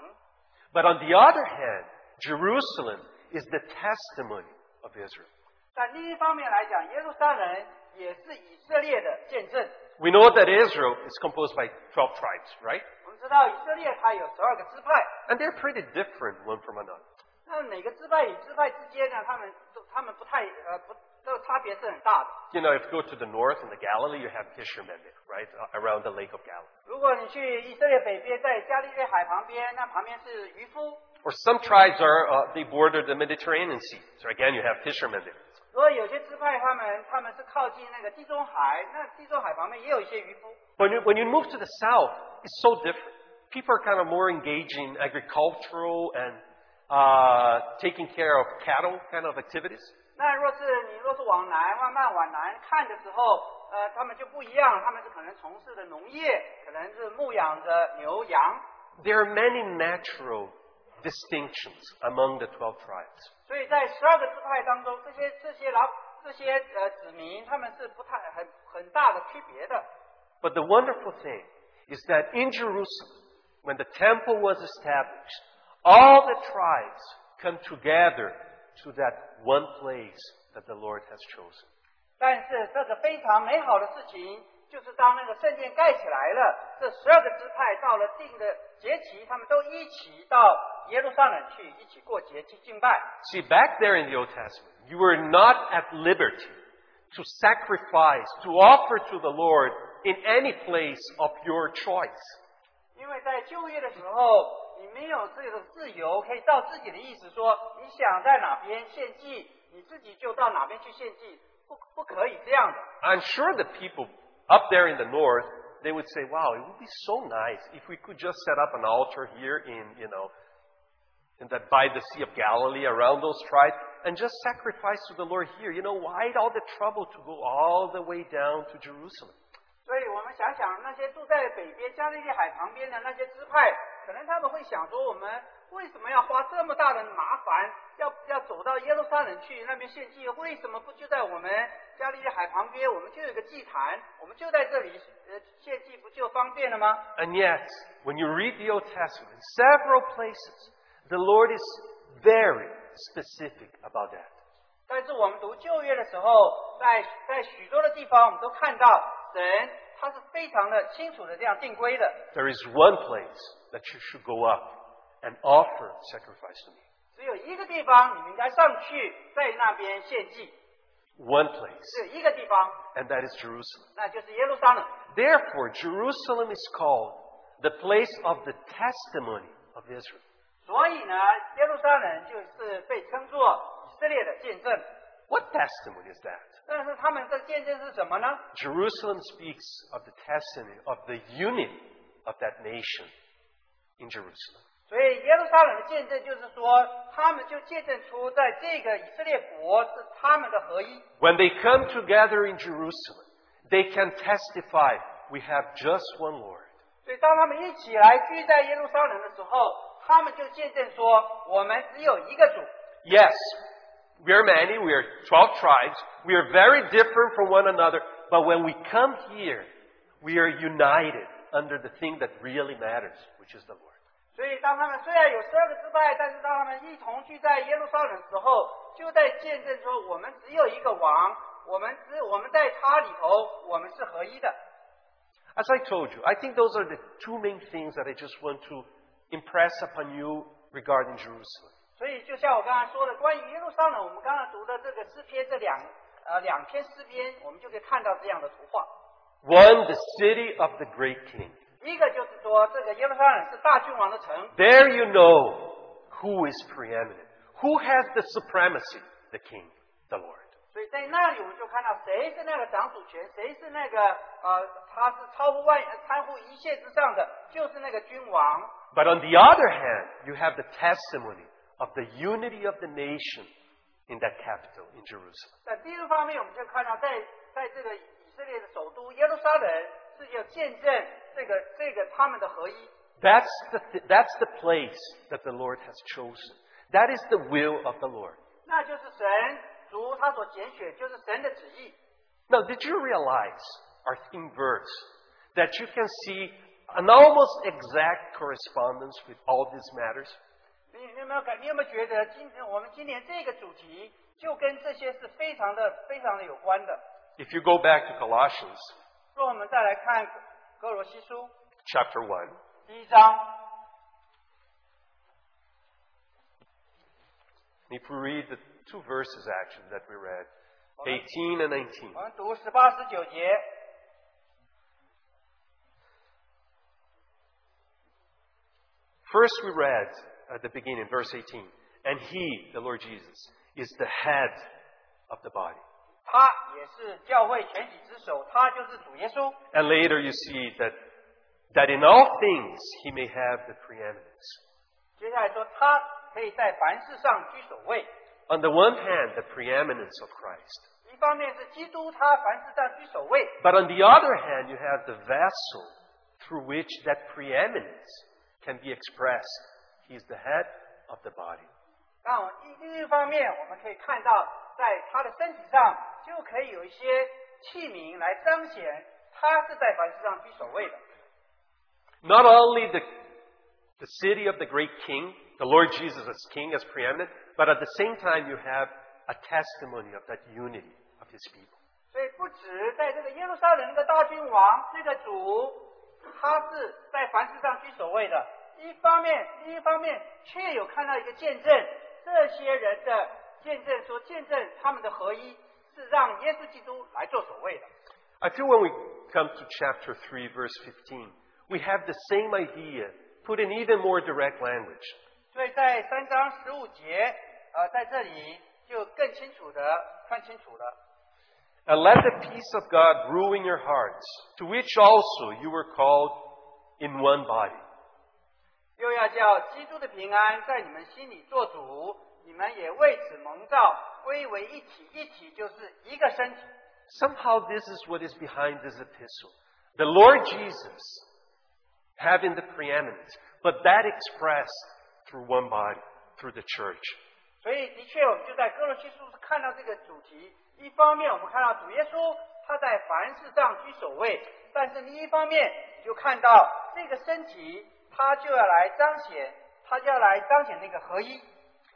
But on the other hand, Jerusalem is the testimony of Israel. 但另一方面来讲，耶路撒冷也是以色列的见证。 We know that Israel is composed by 12 tribes, right? 我们知道以色列它有十二个支派， And they're pretty different one from another. 那每个支派与支派之间呢，他们都他们不太呃不， 这个差别是很大的。 You know, if you go to the north in the Galilee, you have fishermen there, right? Uh, Around the Lake of Galilee. 如果你去以色列北边，在加利利海旁边，那旁边是渔夫。 Or some tribes are, uh, they border the Mediterranean Sea. So again, you have fishermen there. 如果有些支派他们他们是靠近那个地中海，那地中海旁边也有一些渔夫。 When you, when you move to the south, it's so different. People are kind of more engaged in agricultural and uh, taking care of cattle kind of activities. 那若是你若是往南慢慢往南看的时候，呃，他们就不一样，他们是可能从事的农业，可能是牧养着牛羊。 There are many natural distinctions among the 12 tribes. 所以在十二个支派当中，这些这些老这些呃子民，他们是不太很很大的区别的。 But the wonderful thing is that in Jerusalem, when the temple was established, all the tribes come together to that one place that the Lord has chosen. See, back there in the Old Testament, you were not at liberty to sacrifice, to offer to the Lord in any place of your choice. 因为在旧约的时候。你没有这个自由，可以照自己的意思说，你想在哪边献祭，你自己就到哪边去献祭，不不可以这样的。 I'm sure the people up there in the north, they would say, wow, it would be so nice if we could just set up an altar here in, you know, in that by the Sea of Galilee around those tribes and just sacrifice to the Lord here. You know, why all the trouble to go all the way down to Jerusalem? 所以我们想想，那些住在北边加利利海旁边的那些支派， 可能他们会想说，我们为什么要花这么大的麻烦，要要走到耶路撒冷去那边献祭？为什么不就在我们加利利海旁边，我们就有个祭坛，我们就在这里呃献祭，不就方便了吗？And yet, when you read the Old Testament, in several places, the Lord is very specific about that. 但是我们读旧约的时候，在在许多的地方，我们都看到神他是非常的清楚的这样定规的。There is one place that you should go up and offer sacrifice to me. 只有一个地方你们应该上去，在那边献祭， One place, 只有一个地方， and that is Jerusalem. 那就是耶路撒冷。 Therefore, Jerusalem is called the place of the testimony of Israel. 所以呢，耶路撒冷就是被称作以色列的见证。 What testimony is that? 但是他们的见证是什么呢？ Jerusalem speaks of the testimony of the unity of that nation in Jerusalem. 所以耶路撒冷的见证就是说，他们就见证出在这个以色列国是他们的合一。 When they come together in Jerusalem, they can testify we have just one Lord. 所以当他们一起来聚在耶路撒冷的时候，他们就见证说，我们只有一个主。 Yes, we are many, we are 12 tribes, we are very different from one another, but when we come here, we are united under the thing that really matters, which is the Lord. 所以当他们虽然有十二个支派，但是当他们一同聚在耶路撒冷的时候，就在见证说，我们只有一个王，我们只我们在他里头，我们是合一的。 As I told you, I think those are the two main things that I just want to impress upon you regarding Jerusalem. 所以就像我刚才说的，关于耶路撒冷，我们刚才读的这个诗篇这两呃两篇诗篇，我们就可以看到这样的图画。 One, the city of the great king. 一个就是说，这个耶路撒冷是大君王的城， There you know who is preeminent, who has the supremacy, the king, the Lord. 所以在那里我们就看到谁是那个掌主权，谁是那个呃他是超乎万呃参乎一切之上的，就是那个君王。 But on the other hand, you have the testimony of the unity of the nation in that capital, in Jerusalem. 在第一个方面，我们就看到在在这个以 色列的首都耶路撒冷是要见证这个这个他们的合一。 That's the, th- that's the place that the Lord has chosen. That is the will of the Lord. 那就是神主他所拣选，就是神的旨意。 Now, did you realize, our theme verse, that you can see an almost exact correspondence with all these matters? 你 你你有没有感？你有没有觉得今我们今年这个主题就跟这些是非常的非常的有关的？ If you go back to Colossians 若我们再来看哥罗西书 chapter 1, 第一章， if we read the two verses actually that we read, 18 and 19. 我们读十八十九节。 First, we read at the beginning, verse 18, and He, the Lord Jesus, is the head of the body. 他也是教会全体之首，他就是主耶稣。 And later you see that, that in all things He may have the preeminence. 接下来说，他可以在凡事上居首位。 On the one hand, the preeminence of Christ. 一方面是基督他凡事上居首位， But on the other hand, you have the vessel through which that preeminence can be expressed. He's the head of the body. 那我另另一方面，我们可以看到， 在他的身体上就可以有一些器皿来彰显他是在凡事上居首位的。Not only the, the city of the great king, the Lord Jesus as king, as preeminent, but at the same time you have a testimony of that unity of his people. 所以不止在这个耶路撒冷的大君王这个主，他是在凡事上居首位的。一方面，另一方面却有看到一个见证，这些人的 见证说，见证他们的合一是让耶稣基督来做首位的。 I feel when we come to chapter 3, verse 15, we have the same idea, put in even more direct language. 所以在三章十五节，呃，在这里就更清楚的看清楚了。 And let the peace of God rule in your hearts, to which also you were called in one body. 又要叫基督的平安在你们心里做主， 你们也为此蒙召，归为一体，一体就是一个身体。Somehow this is what is behind this epistle. The Lord Jesus having the preeminence, but that expressed through one body, through the church. 所以，的确，我们就在哥罗西书看到这个主题。一方面，我们看到主耶稣他在凡事上居首位；但是另一方面，就看到这个身体，他就要来彰显，他就要来彰显那个合一。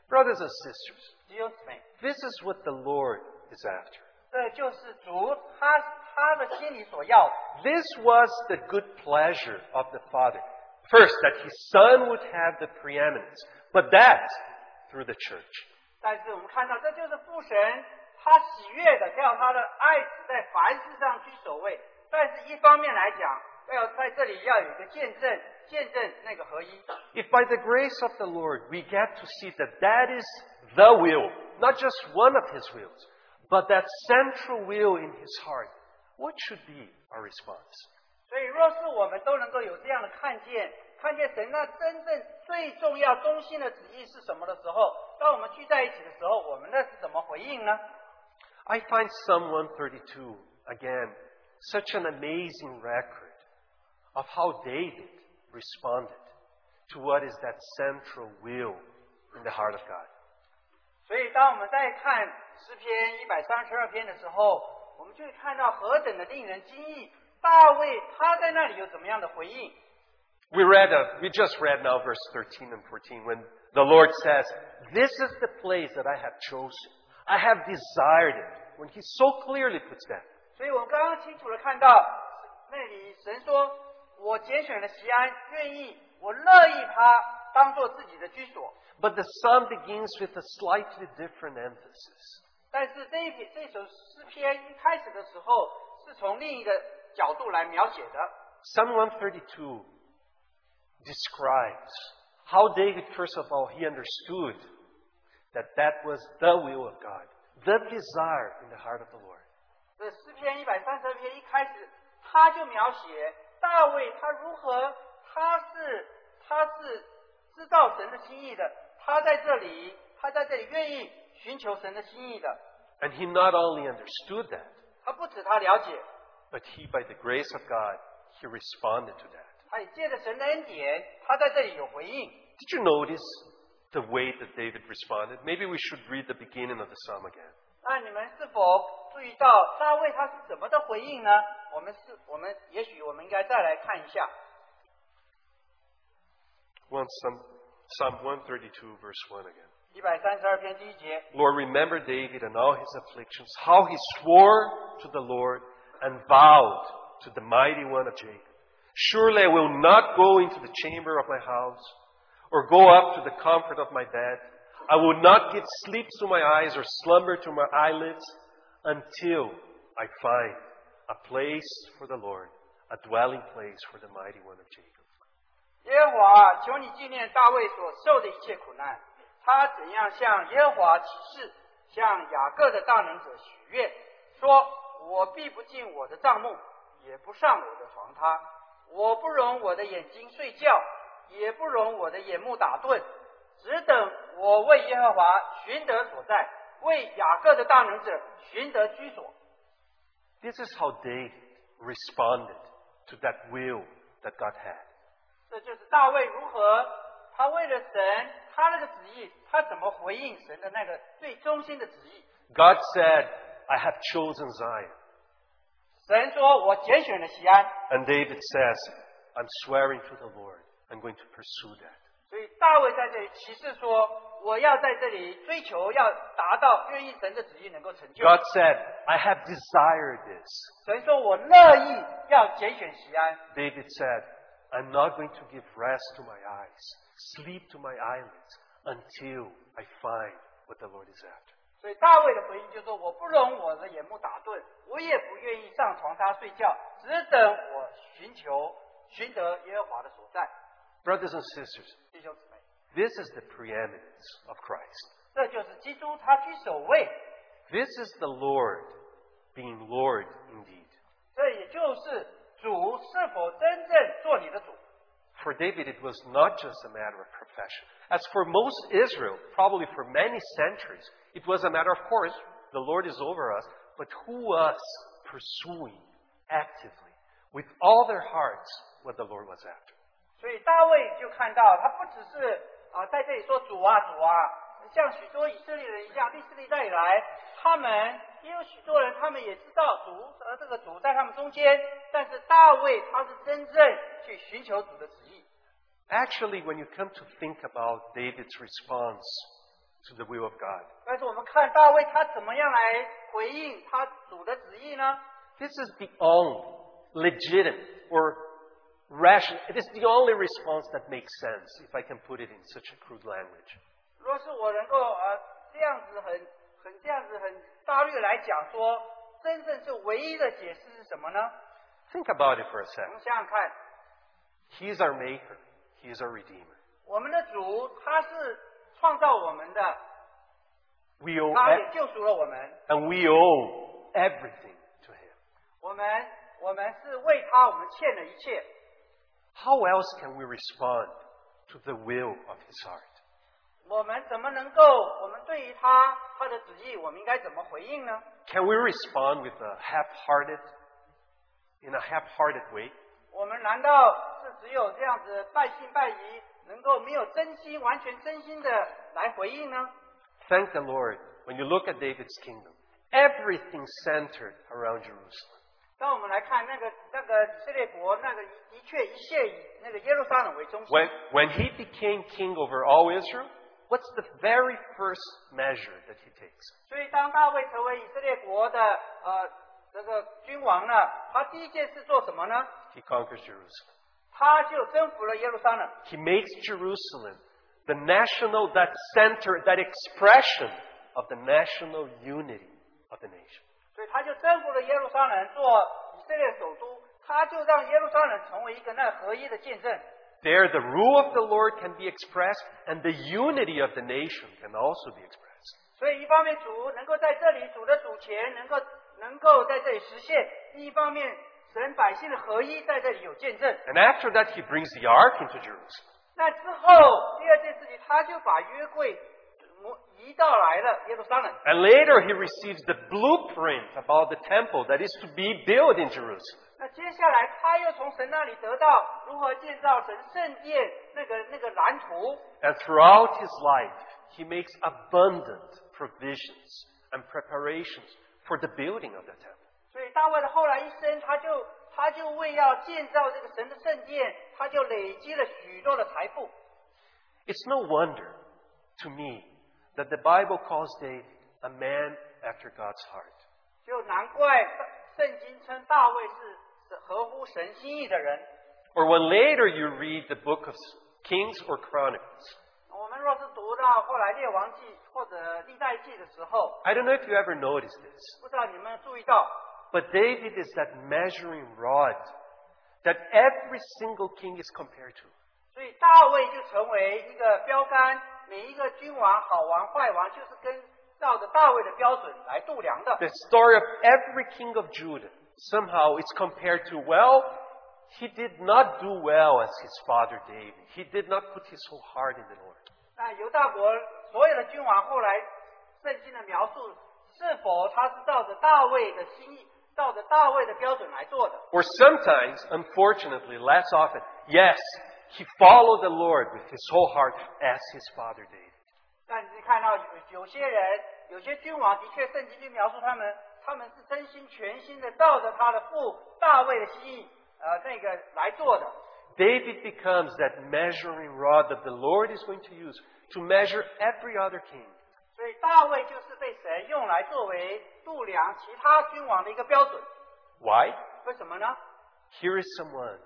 Brothers and sisters, 弟兄姊妹， this is what the Lord is after. 这就是主他他的心里所要的。 This was the good pleasure of the Father. First, that his Son would have the preeminence, but that through the church. 但是我们看到，这就是父神他喜悦的，要他的爱子在凡事上居首位。但是一方面来讲，要在这里要有一个见证，见证那个合一。 If by the grace of the Lord we get to see that that is the will, not just one of his wills, but that central will in his heart, what should be our response? 所以，若是我们都能够有这样的看见，看见神那真正最重要、中心的旨意是什么的时候，当我们聚在一起的时候，我们那是怎么回应呢？ I find Psalm 132, again, such an amazing record of how David responded to what is that central will in the heart of God. 所以，当我们在看诗篇一百三十二篇的时候，我们就会看到何等的令人惊异。大卫他在那里有怎么样的回应？ We read, uh, we just read now verse 13 and 14 when the Lord says, This is the place that I have chosen. I have desired it. When He so clearly puts that. 所以我们刚刚清楚的看到，那里神说：“ 我拣选了西安，愿意，我乐意他当做自己的居所。But the psalm begins with a slightly different emphasis. ”但是这一篇这首诗篇一开始的时候，是从另一个角度来描写的。Psalm 132 describes how David, first of all, he understood that that was the will of God, the desire in the heart of the Lord. 这诗篇一百三十二篇一开始，他就描写大卫他如何，他是他是知道神的心意的，他在这里，他在这里愿意寻求神的心意的。 And he not only understood that, 他不止他了解， but he, by the grace of God, he responded to that. 他也借着神的恩典，他在这里有回应。 Did you notice the way that David responded? Maybe we should read the beginning of the psalm again. 那你们是否注意到大卫他是怎么的回应呢？我们是，我们也许我们应该再来看一下。 Once some, Psalm 132, verse 1 again. 一百三十二篇第一节， Lord, remember David and all his afflictions, how he swore to the Lord and vowed to the mighty one of Jacob. Surely I will not go into the chamber of my house or go up to the comfort of my bed. I will not give sleep to my eyes or slumber to my eyelids until I find a place for the Lord, a dwelling place for the mighty one of Jacob. 耶和华，求你纪念大卫所受的一切苦难，他怎样向耶和华起誓，向雅各的大能者许愿，说：我必不进我的帐幕，也不上我的床榻，我不容我的眼睛睡觉，也不容我的眼目打盹， 只等我为耶和华寻得所在，为雅各的大能者寻得居所。This is how David responded to that will that God had. 这就是大卫如何，他为了神，他那个旨意，他怎么回应神的那个最中心的旨意。God said, "I have chosen Zion." 神说，我拣选了锡安。And David says, "I'm swearing to the Lord, I'm going to pursue that." 所以大卫在这里启示说：“我要在这里追求，要达到愿意神的旨意能够成就。God said, I have desired this. ”神说：“我乐意要拣选西安。David said, I'm not going to give rest to my eyes, sleep to my eyelids, until I find what the Lord is after. 所以大卫的回应就是说：“我不容我的眼目打盹，我也不愿意上床榻睡觉，只等我寻求寻得耶和华的所在。Brothers and sisters, ”弟兄姊妹， this is the preeminence of Christ. 这就是基督他居首位， This is the Lord being Lord indeed. 这也就是主是否真正做你的主。 For David, it was not just a matter of profession. As for most Israel, probably for many centuries, it was a matter of course, the Lord is over us, but who was pursuing actively, with all their hearts, what the Lord was after? 所以大卫就看到，他不只是啊、在这里说主啊主啊，像许多以色列人一样，历史历代以来，他们也有许多人，他们也知道主而这个主在他们中间，但是大卫他是真正去寻求主的旨意。Actually, when you come to think about David's response to the will of God, 但是我们看大卫他怎么样来回应他主的旨意呢？this is the only legitimate or rational, it is the only response that makes sense, if I can put it in such a crude language. 若是我能够呃这样子很很这样子很大略来讲说，真正是唯一的解释是什么呢？ Think about it for a 我 second. 们想想看， He is our Maker. He is our Redeemer. 我们的主他是创造我们的， We owe, 他也 e- 救赎了我们。 and we owe everything to Him. 我们我们是为他，我们欠了一切。 How else can we respond to the will of His heart? 我们怎么能够？我们对于他他的旨意，我们应该怎么回应呢？ Can we respond with a half-hearted, in a half-hearted way? 我们难道是只有这样子半信半疑，能够没有真心、完全真心的来回应呢？ Thank the Lord. When you look at David's kingdom, everything centered around Jerusalem. 当我们来看那个那个以色列国，那个的确一切以那个耶路撒冷为中心。 When, when he became king over all Israel, what's the very first measure that he takes? 所以当大卫成为以色列国的呃这个君王呢，他第一件事做什么呢？ He conquers Jerusalem. 他就征服了耶路撒冷。 He makes Jerusalem the national, that center, that expression of the national unity of the nation. 所以他就征服了耶路撒冷，做以色列首都。他就让耶路撒冷成为一个那合一的见证。There, the rule of the Lord can be expressed, and the unity of the nation can also be expressed. 所以一方面主能够在这里，主的主权能够能够在这里实现；另一方面，神百姓的合一在这里有见证。And after that, he brings the ark into Jerusalem. 那之后，第二件事情，他就把约柜 And later, he receives the blueprint about the temple that is to be built in Jerusalem. 那接下来，他又从神那里得到如何建造神圣殿那个那个蓝图。 And throughout his life, he makes abundant provisions and preparations for the building of the temple. 所以大卫的后来一生，他就他就为要建造这个神的圣殿，他就累积了许多的财富。 It's no wonder to me that the Bible calls David a man after God's heart. 就难怪圣经称大卫是是合乎神心意的人。 Or when later you read the book of Kings or Chronicles, 我们若是读到后来列王记或者历代记的时候， I don't know if you ever noticed this, 不知道你们有注意到， but David is that measuring rod that every single king is compared to. 所以大卫就成为一个标杆， 每一个君王、好王、坏王，就是跟照着大卫的标准来度量的。 The story of every king of Judah somehow is compared to, well, he did not do well as his father David. He did not put his whole heart in the Lord. 那犹大国所有的君王后来圣经的描述，是否他是照着大卫的心意，照着大卫的标准来做的？ Or sometimes, unfortunately, less often, yes, he followed the Lord with his whole heart as his father David. 但是看到有有些人，有些君王的确圣经就描述他们，他们是真心全心的照着他的父大卫的心意，呃，那个来做的。 David becomes that measuring rod that the Lord is going to use to measure every other king. 所以大卫就是被神用来作为度量其他君王的一个标准。 Why? 为什么呢？ Here is someone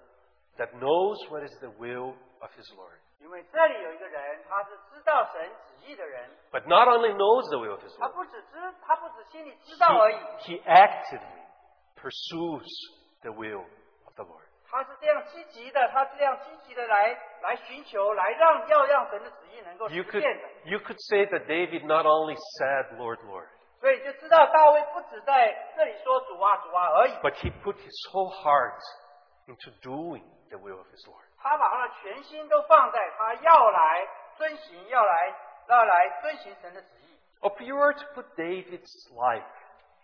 that knows what is the will of his Lord. 因为这里有一个人，他是知道神旨意的人， But not only knows the will of his 他 Lord, 不只知，他不只心里知道而已， he, he actively pursues the will of the Lord. 他是这样积极的，他是这样积极的来来寻求，来让要让神的旨意能够 You 实 could, 现的。 you could say that David not only said, Lord, Lord, 所以就知道大卫不止在这里说主啊主啊而已， but he put his whole heart into doing the will of his Lord. 他把他的全心都放在他要来遵行，要来要来遵行神的旨意。 If you were to put David's life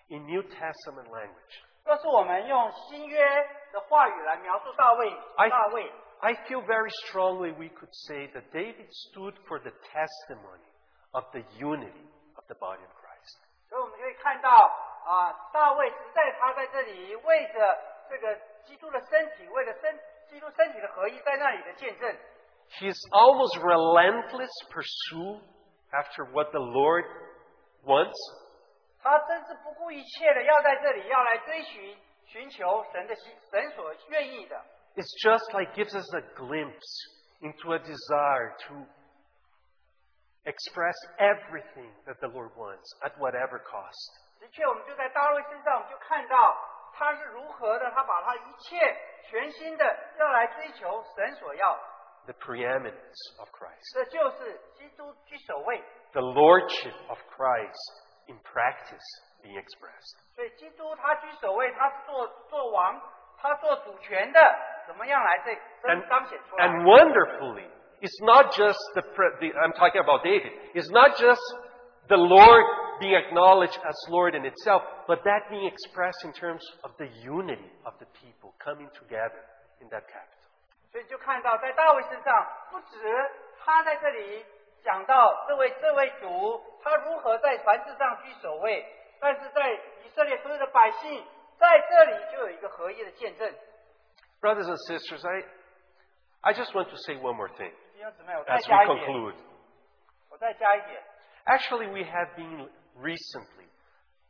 in New Testament language, 若是我们用新约的话语来描述大卫， I, 大卫， I feel very strongly we could say that David stood for the testimony of the unity of the body of Christ. 所以我们可以看到啊，大卫实在他在这里为着这个基督的身体，为了身 基督身体的合一，在那里的见证。 His almost relentless pursuit after what the Lord wants 他真是不顾一切的要在这里要来追寻、寻求神的心，神所愿意的。 is just like gives us a glimpse into a desire to express everything that the Lord wants at whatever cost. 的确，我们就在大卫身上，我们就看到 他是如何的，他把他一切全心的要来追求神所要的， The preeminence of Christ. 这就是基督居首位。 The lordship of Christ in practice being expressed. 所以基督他居首位，他是做做王，他做主权的，怎么样来这 And, 彰显出来？ and wonderfully, it's not just the, pre- the, I'm talking about David, it's not just the Lord being acknowledged as Lord in itself, but that being expressed in terms of the unity of the people coming together in that capital. 所以就看到在大卫身上，不止他在这里讲到这位这位主，他如何在凡事上居首位，但是在以色列所有的百姓在这里就有一个合一的见证。 Brothers and sisters, I, I just want to say one more thing 弟兄姊妹，我再 as we 加一点， conclude. 我再加一点。 Actually, we have been recently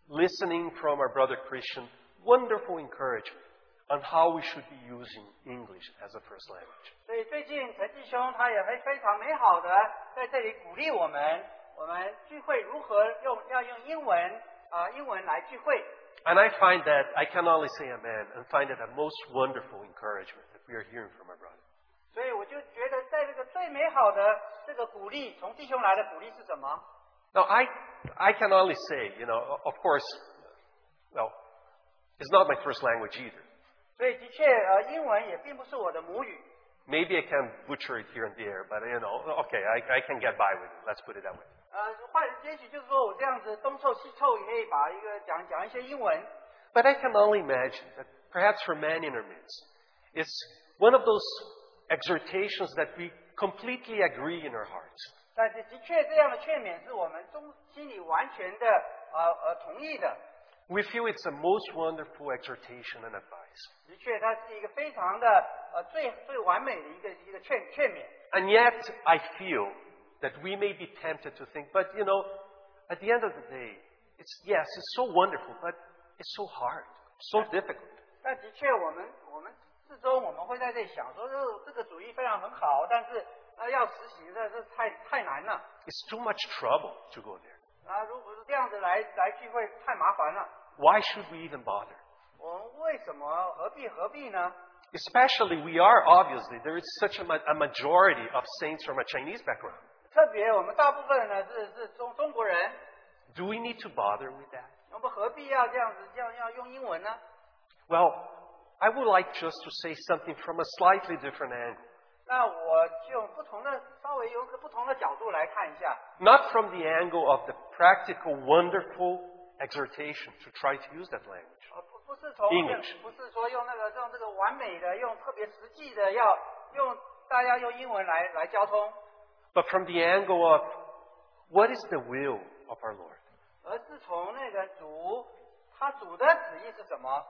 listening from our brother Christian wonderful encouragement on how we should be using English as a first language. 所以最近陈弟兄他也会非常美好的在这里鼓励我们，我们聚会如何用要用英文啊、英文来聚会。 And I find that, I can only say amen, and find it a most wonderful encouragement that we are hearing from our brother. 所以我就觉得，在这个最美好的这个鼓励，从弟兄来的鼓励是什么？ Now, I, I can only say, you know, of course, well, it's not my first language either. 所以的确，呃，英文也并不是我的母语， Maybe I can butcher it here and there, but you know, okay, I, I can get by with it. Let's put it that way. 呃，换也许就是说我这样子东凑西凑，也可以把一个讲讲一些英文。 But I can only imagine that perhaps for many in our midst, it's one of those exhortations that we completely agree in our hearts. 但是的确，这样的劝勉是我们中心里完全的呃呃同意的。 We feel it's a most wonderful exhortation and advice. 的确，它是一个非常的呃最最完美的一个一个劝劝勉。 And yet, I feel that we may be tempted to think, but you know, at the end of the day, it's yes, it's so wonderful, but it's so hard, so difficult. 但的确，我们我们至终我们会在这里想说，这个这个主义非常很好，但是 呃要实行这这太太难了 It's too much trouble to go there. 啊！如果是这样子来来聚会，太麻烦了。 Why should we even bother? 我们为什么何必何必呢？ Especially, we are obviously, there is such a, ma- a majority of saints from a Chinese background. 特别我们大部分呢是是中中国人， Do we need to bother with that? 我们何必要这样子要要用英文呢？ Well, I would like just to say something from a slightly different angle. 那我就用不同的稍微有个不同的角度来看一下， Not from the angle of the practical, wonderful exhortation to try to use that language. 呃不不是从 English 不是说用那个用这个完美的用特别实际的要用大家用英文来来交通， but from the angle of what is the will of our Lord. 而是从那个主他主的旨意是什么？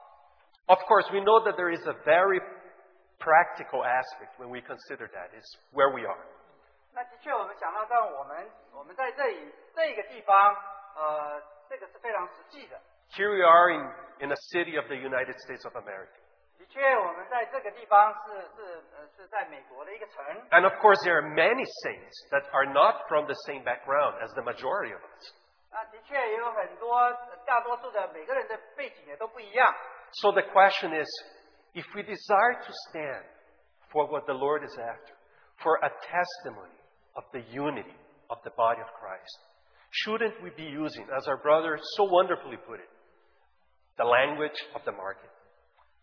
Of course, we know that there is a very practical aspect when we consider that, is where we are. 那的确，我们想到到我们我们在这里这个地方，呃，这个是非常实际的。 Here we are in, in a city of the United States of America. 的确，我们在这个地方是是呃是在美国的一个城。 And of course, there are many saints that are not from the same background as the majority of us. 那的确也有很多呃大多数的每个人的背景也都不一样。 So the question is if we desire to stand for what the Lord is after, for a testimony of the unity of the body of Christ, shouldn't we be using, as our brother so wonderfully put it, the language of the market?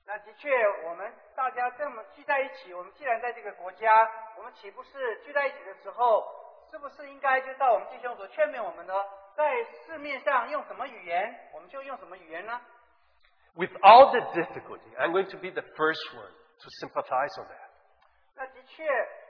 那的确，我们大家这么聚在一起，我们既然在这个国家，我们岂不是聚在一起的时候，是不是应该就到我们弟兄所劝勉我们呢？在市面上用什么语言，我们就用什么语言呢？ With all the difficulty, I'm going to be the first one to sympathize on that. 那的确，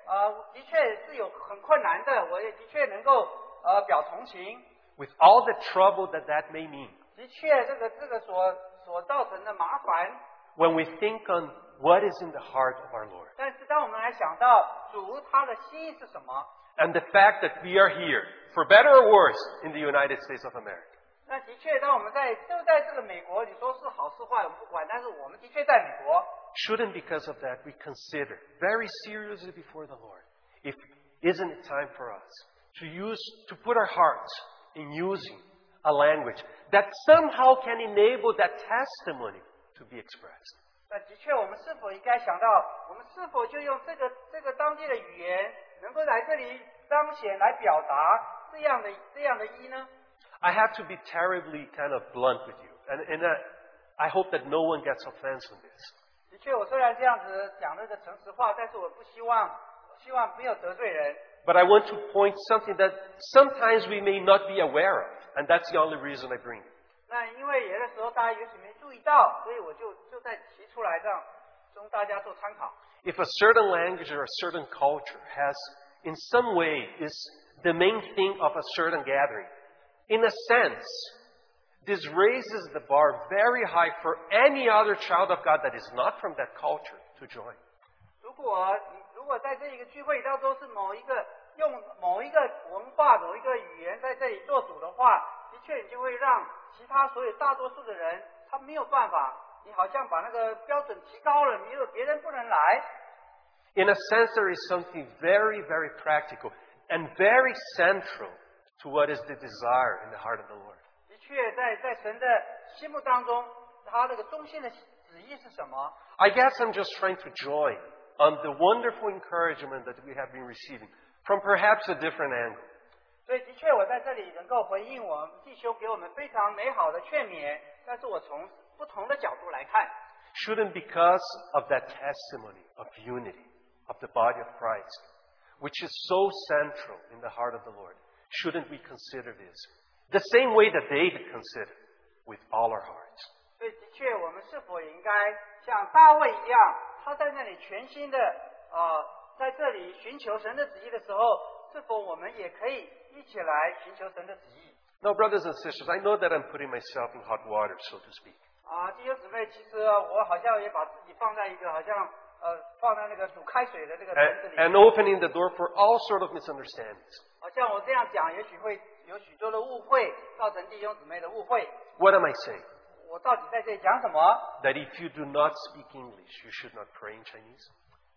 呃，的确是有很困难的，我也的确能够呃表同情。 With all the trouble that that may mean, 的确，这个这个所所造成的麻烦， when we think on what is in the heart of our Lord, 但是当我们来想到主他的心意是什么， and the fact that we are here, for better or worse, in the United States of America, 那的确，当我们在就在这个美国，你说是好是坏我们不管，但是我们的确在美国。shouldn't because of that we consider very seriously before the Lord if isn't it time for us to use to put our hearts in using a language that somehow can enable that testimony to be expressed. 那的确，我们是否应该想到，我们是否就用这个这个当地的语言，能够来这里彰显、来表达这样的这样的意呢？I have to be terribly kind of blunt with you, and, and uh, I hope that no one gets offense from this. 的确，我虽然这样子讲这个诚实话，但是我不希望，希望没有得罪人。 But I want to point something that sometimes we may not be aware of, and that's the only reason I bring it. 那因为有的时候大家也许没注意到，所以我就就在提出来，让供大家做参考。 If a certain language or a certain culture has, in some way, is the main thing of a certain gathering, in a sense, this raises the bar very high for any other child of God that is not from that culture to join. 如果你如果在这一个聚会当中是某一个用某一个文化、某一个语言在这里做主的话，的确你就会让其他所有大多数的人他没有办法，你好像把那个标准提高了，没有别人不能来。 In a sense, there is something very, very practical and very central to what is the desire in the heart of the Lord. 的确在，在神的心目当中，他这个中心的旨意是什么？ I guess I'm just trying to join on the wonderful encouragement that we have been receiving from perhaps a different angle. 所以的确，我在这里能够回应我们弟兄给我们非常美好的劝勉，但是我从不同的角度来看， Shouldn't because of that testimony of unity of the body of Christ, which is so central in the heart of the Lord, shouldn't we consider this the same way that David considered with all our hearts? 所以的确，我们是否也应该像大卫一样，他在那里全心的呃，在这里寻求神的旨意的时候，是否我们也可以一起来寻求神的旨意？ Now, brothers and sisters, I know that I'm putting myself in hot water, so to speak. 啊，弟兄姊妹，其实我好像也把自己放在一个好像 呃放在那个煮开水的这个 and, 盆子里， and opening the door for all sort of misunderstandings. 好像我这样讲，也许会有许多的误会，造成弟兄姊妹的误会。 What am I saying? 我到底在这里讲什么？ That if you do not speak English, you should not pray in Chinese?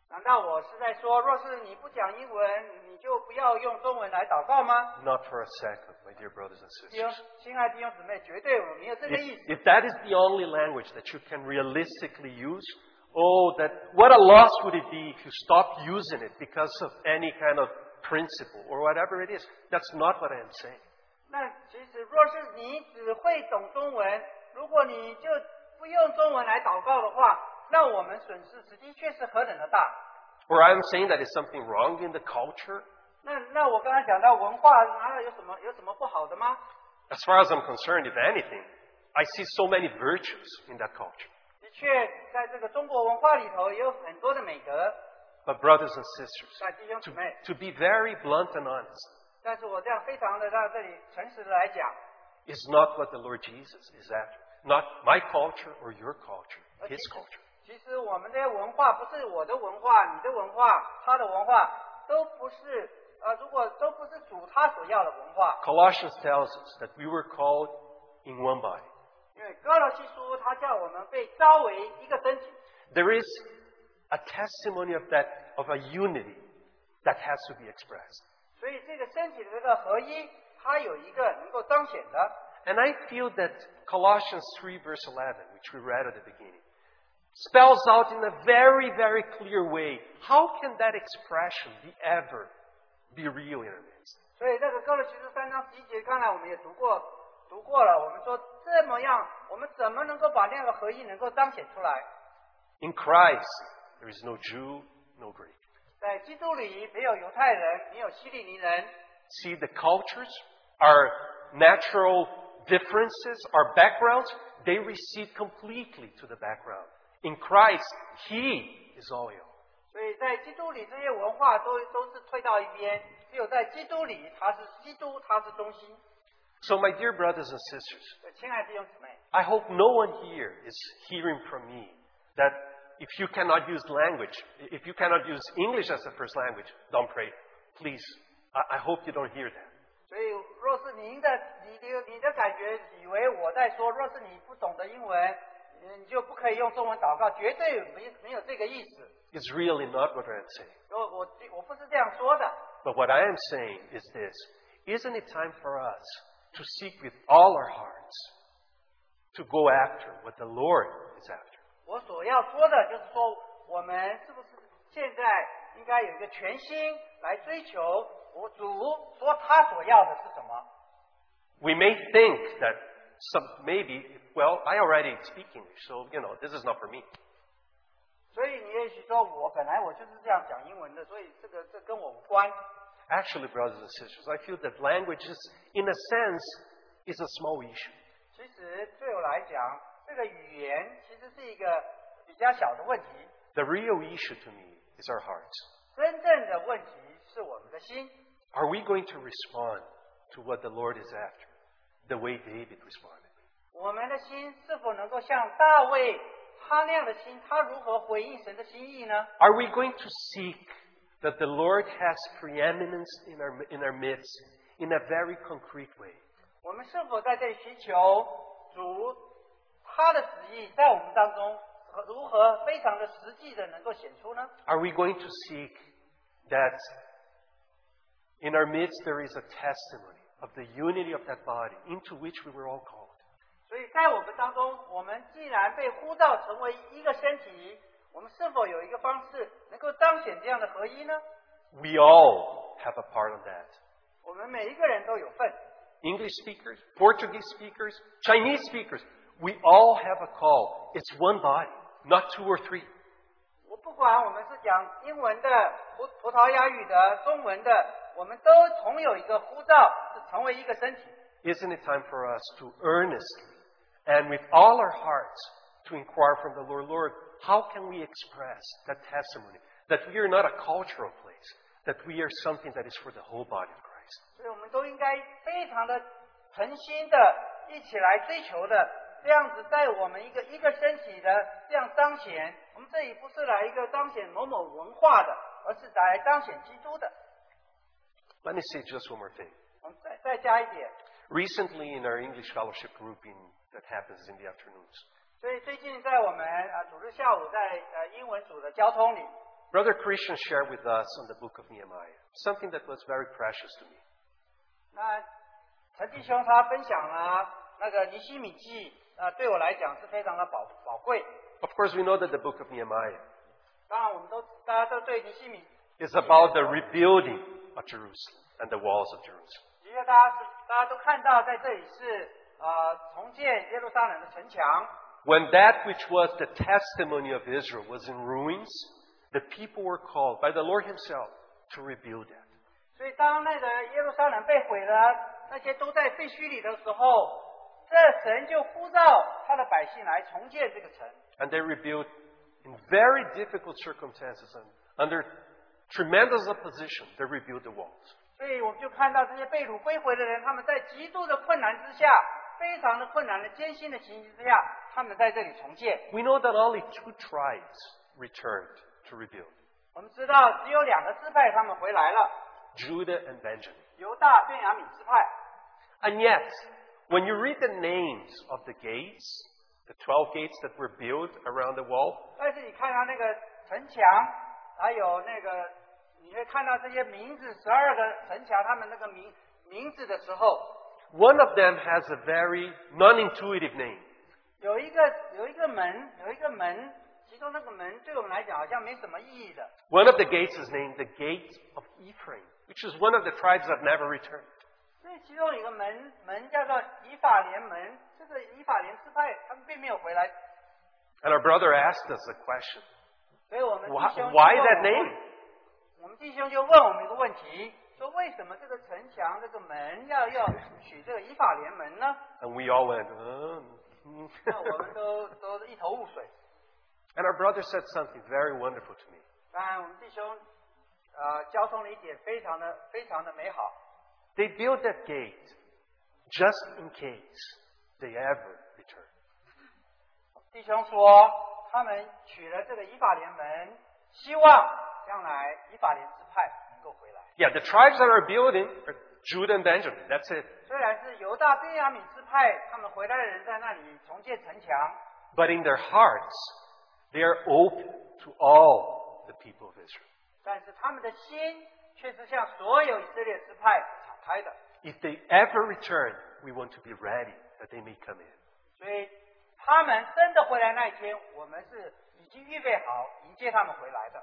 难道我是在说，若是你不讲英文，你就不要用中文来祷告吗？ Not for a second, my dear brothers and 弟兄 sisters. 亲爱的弟兄姊妹，绝对我没有这个意 If, 思。 if that is the only language that you can realistically use, oh, that what a loss would it be if you stopped using it because of any kind of principle or whatever it is. That's not what I am saying. 那其实，若是你只会懂中文，如果你就不用中文来祷告的话，那我们损失的确是何等的大。 Or I am saying that is something wrong in the culture. 那那我刚才讲到文化，难道有什么有什么不好的吗？ As far as I'm concerned, if anything, I see so many virtues in that culture. 的确，在这个中国文化里头也有很多的美德。 But brothers and sisters, 在弟兄姊 to, 妹， to be very blunt and honest, 但是我这样非常的在这里诚实的来讲， is not what the Lord Jesus is after. Not my culture or your culture, 而其 his 实 culture. 其实我们这些文化不是我的文化、你的文化、他的文化，都不是呃，如果都不是主他所要的文化， Colossians tells us that we were called in one body. There is a testimony of that, of a unity that has to be expressed. And I feel that Colossians 3, verse 11, which we read at the beginning, spells out in a very, very clear way how can that expression be ever be real in our midst. 读过了。我们说这么样，我们怎么能够把那样的合一能够彰显出来？In Christ, there is no Jew, no Greek. 在基督里没有犹太人，没有希利尼人。See, the cultures, our natural differences, our backgrounds, they recede completely to the background. In Christ, He is all all. 所以在基督里，这些文化都都是退到一边，只有在基督里，他是基督，他是中心。So, my dear brothers and sisters, 所以亲爱的弟兄姊妹， I hope no one here is hearing from me that if you cannot use language, if you cannot use English as the first language, don't pray. Please, I, I hope you don't hear that. 所以若是您的你的你的感觉以为我在说，若是你不懂得英文，你就不可以用中文祷告，绝对没没有这个意思。 It's really not what I am saying. 我我我不是这样说的。 But what I am saying is this Isn't it time for us to seek with all our hearts to go after what the Lord is after? 我所要说的就是说，我们是不是现在应该有一个全心来追求我主说他所要的是什么？ We may think that some, maybe, well, I already speak English, so, you know, this is not for me. 所以你也许说，我本来我就是这样讲英文的，所以这个这跟我无关。 Actually, brothers and sisters, I feel that language is, in a sense, is a small issue. 其实对我来讲，这个语言其实是一个比较小的问题， The real issue to me is our hearts. 真正的问题是我们的心。 Are we going to respond to what the Lord is after the way David responded? 我们的心是否能够像大卫他那样的心，他如何回应神的心意呢？ Are we going to seek that the Lord has preeminence in our, in our midst in a very concrete way? 我们是否在这里寻求主他的旨意在我们当中和如何非常的实际的能够显出呢？ Are we going to seek that in our midst there is a testimony of the unity of that body into which we were all called? 所以在我们当中，我们既然被呼召成为一个身体， 我们是否有一个方式能够彰显这样的合一呢？ We all have a part of that. 我们每一个人都有份， English speakers, Portuguese speakers, Chinese speakers, we all have a call. It's one body, not two or three. 我不管我们是讲英文的、葡葡萄牙语的、中文的，我们都同有一个呼召，是成为一个身体。 Isn't it time for us to earnestly and with all our hearts to inquire from the Lord, Lord, how can we express that testimony that we are not a cultural place, that we are something that is for the whole body of Christ? 所以我们都应该非常的诚心的一起来追求的， 这样子在我们一个一个身体的这样彰显。我们这里不是来一个彰显某某文化的，而是来彰显基督的。 Let me say just one more thing. 我们再再加一点， Recently, in our English fellowship grouping that happens in the afternoons, 所以最近在我们呃组织下午在呃英文组的交通里，Brother Christian shared with us on the book of Nehemiah something that was very precious to me. 那陈弟兄他分享了那个尼西米记，呃，对我来讲是非常的宝宝贵。Of course, we know that the book of Nehemiah 当然，我们都大家都对尼西米，is about the rebuilding of Jerusalem and the walls of Jerusalem. 因为大家是大家都看到，在这里是呃重建耶路撒冷的城墙。When that which was the testimony of Israel was in ruins, the people were called by the Lord Himself to rebuild it. 所以当那个耶路撒冷被毁了，那些都在废墟里的时候，这神就呼召他的百姓来重建这个城。 And they rebuilt in very difficult circumstances and under tremendous opposition, they rebuilt the walls. 所以我们就看到这些被掳归回的人，他们在极度的困难之下， 非常的困难的艰辛的情形之下，他们在这里重建。 We know that only two tribes returned to rebuild 我们知道只有两个支派他们回来了， Judah and Benjamin. 犹大、便雅悯支派。 And yet, when you read the names of the gates, the 12 gates that were built around the wall, 但是你看到那个城墙，还有那个，你会看到这些名字，十二个城墙，他们那个名名字的时候， one of them has a very non intuitive name. 有一个有一个门，有一个门，其中那个门对我们来讲好像没什么意义的。 One of the gates is named the Gate of Ephraim, which is one of the tribes that never returned. 所以其中有一个门门叫做以法莲门，这个以法莲支派他们并没有回来， And our brother asked us a question 所以我们弟 Why, 兄就 why 问 that 我们 name? 我们弟兄就问我们一个问题， 说为什么这个城墙这个门要要取这个以法联盟呢？And we all went, "Uh, 那我们都都一头雾水。and our brother said something very wonderful to me. 当然，我们弟兄呃交通了一点非常的非常的美好。They built that gate just in case they ever return. 弟兄说，他们取了这个以法联盟，希望将来以法联支派能够回来。Yeah, the tribes that are building are Judah and Benjamin. That's it. 虽然是犹大便雅悯支派，他们回来的人在那里重建城墙，But in their hearts, they are open to all the people of Israel. 但是他们的心却是向所有以色列支派敞开的。If they ever return, we want to be ready that they may come in. 所以他们真的回来那一天，我们是已经预备好迎接他们回来的。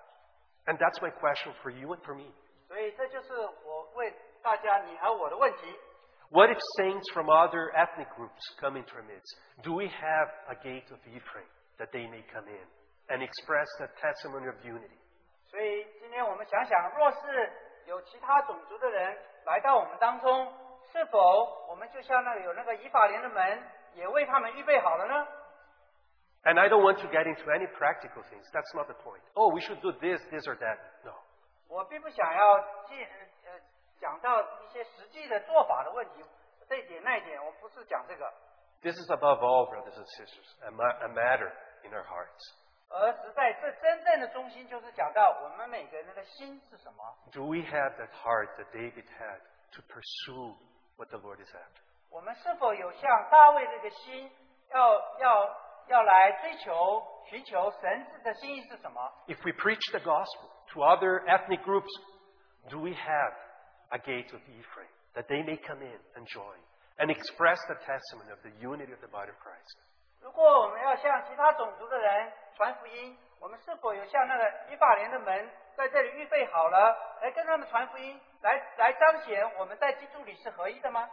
And that's my question for you and for me. 所以这就是我问大家你和我的问题： What if saints from other ethnic groups come into our midst? Do we have a gate of Ephraim that they may come in and express that testimony of unity? 所以今天我们想想，若是有其他种族的人来到我们当中，是否我们就像那个有那个以法莲的门，也为他们预备好了呢？ And I don't want to get into any practical things. That's not the point. Oh, we should do this, this, or that. No. 我并不想要进呃讲到一些实际的做法的问题，这一点那一点，我不是讲这个，This is above all, brothers and sisters, a, ma- a matter in our hearts. 而实在这真正的中心就是讲到我们每个人的心是什么。Do we have that heart that David had to pursue what the Lord is after? 我们是否有像大卫这个心，要要要来追求、寻求神的心意是什么？If we preach the gospel to other ethnic groups, do we have a gate of Ephraim that they may come in and join and express the testimony of the unity of the body of Christ? 如果我们要向其他种族的人传福音，我们是否有像那个以法莲的门在这里预备好了，来跟他们传福音，来来彰显我们在基督里是合一的吗？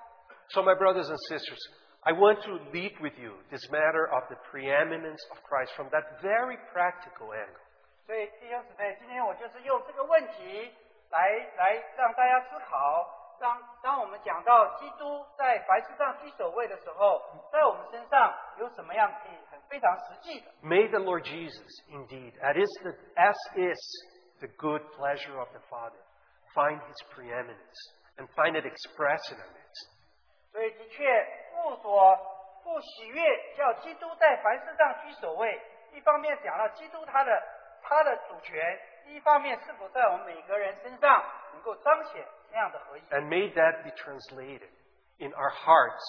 So, my brothers and sisters, I want to lead with you this matter of the preeminence of Christ from that very practical angle. 所以弟兄姊妹，今天我就是用这个问题来来让大家思考。当当我们讲到基督在凡事上居首位的时候，在我们身上有什么样可以很非常实际的？May the Lord Jesus, indeed, as is the, as is the good pleasure of the Father, find his preeminence and find it expressed in our midst. 所以的确，父所不喜悦，叫基督在凡事上居首位。一方面讲了基督他的他的主权，一方面是否在我们每个人身上能够彰显那样的合一。 And may that be translated in our hearts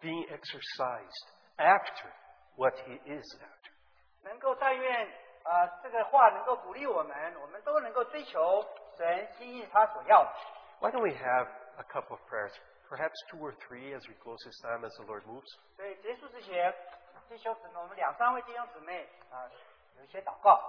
being exercised after what He is after. 能够但愿啊、呃这个话能够鼓励我们，我们都能够追求神心意他所要的。 Why don't we have a couple of prayers? Perhaps two or three as we close this time as the Lord moves. 所以结束之前，弟兄姊妹，我们两三位弟兄姊妹啊、有一些祷告。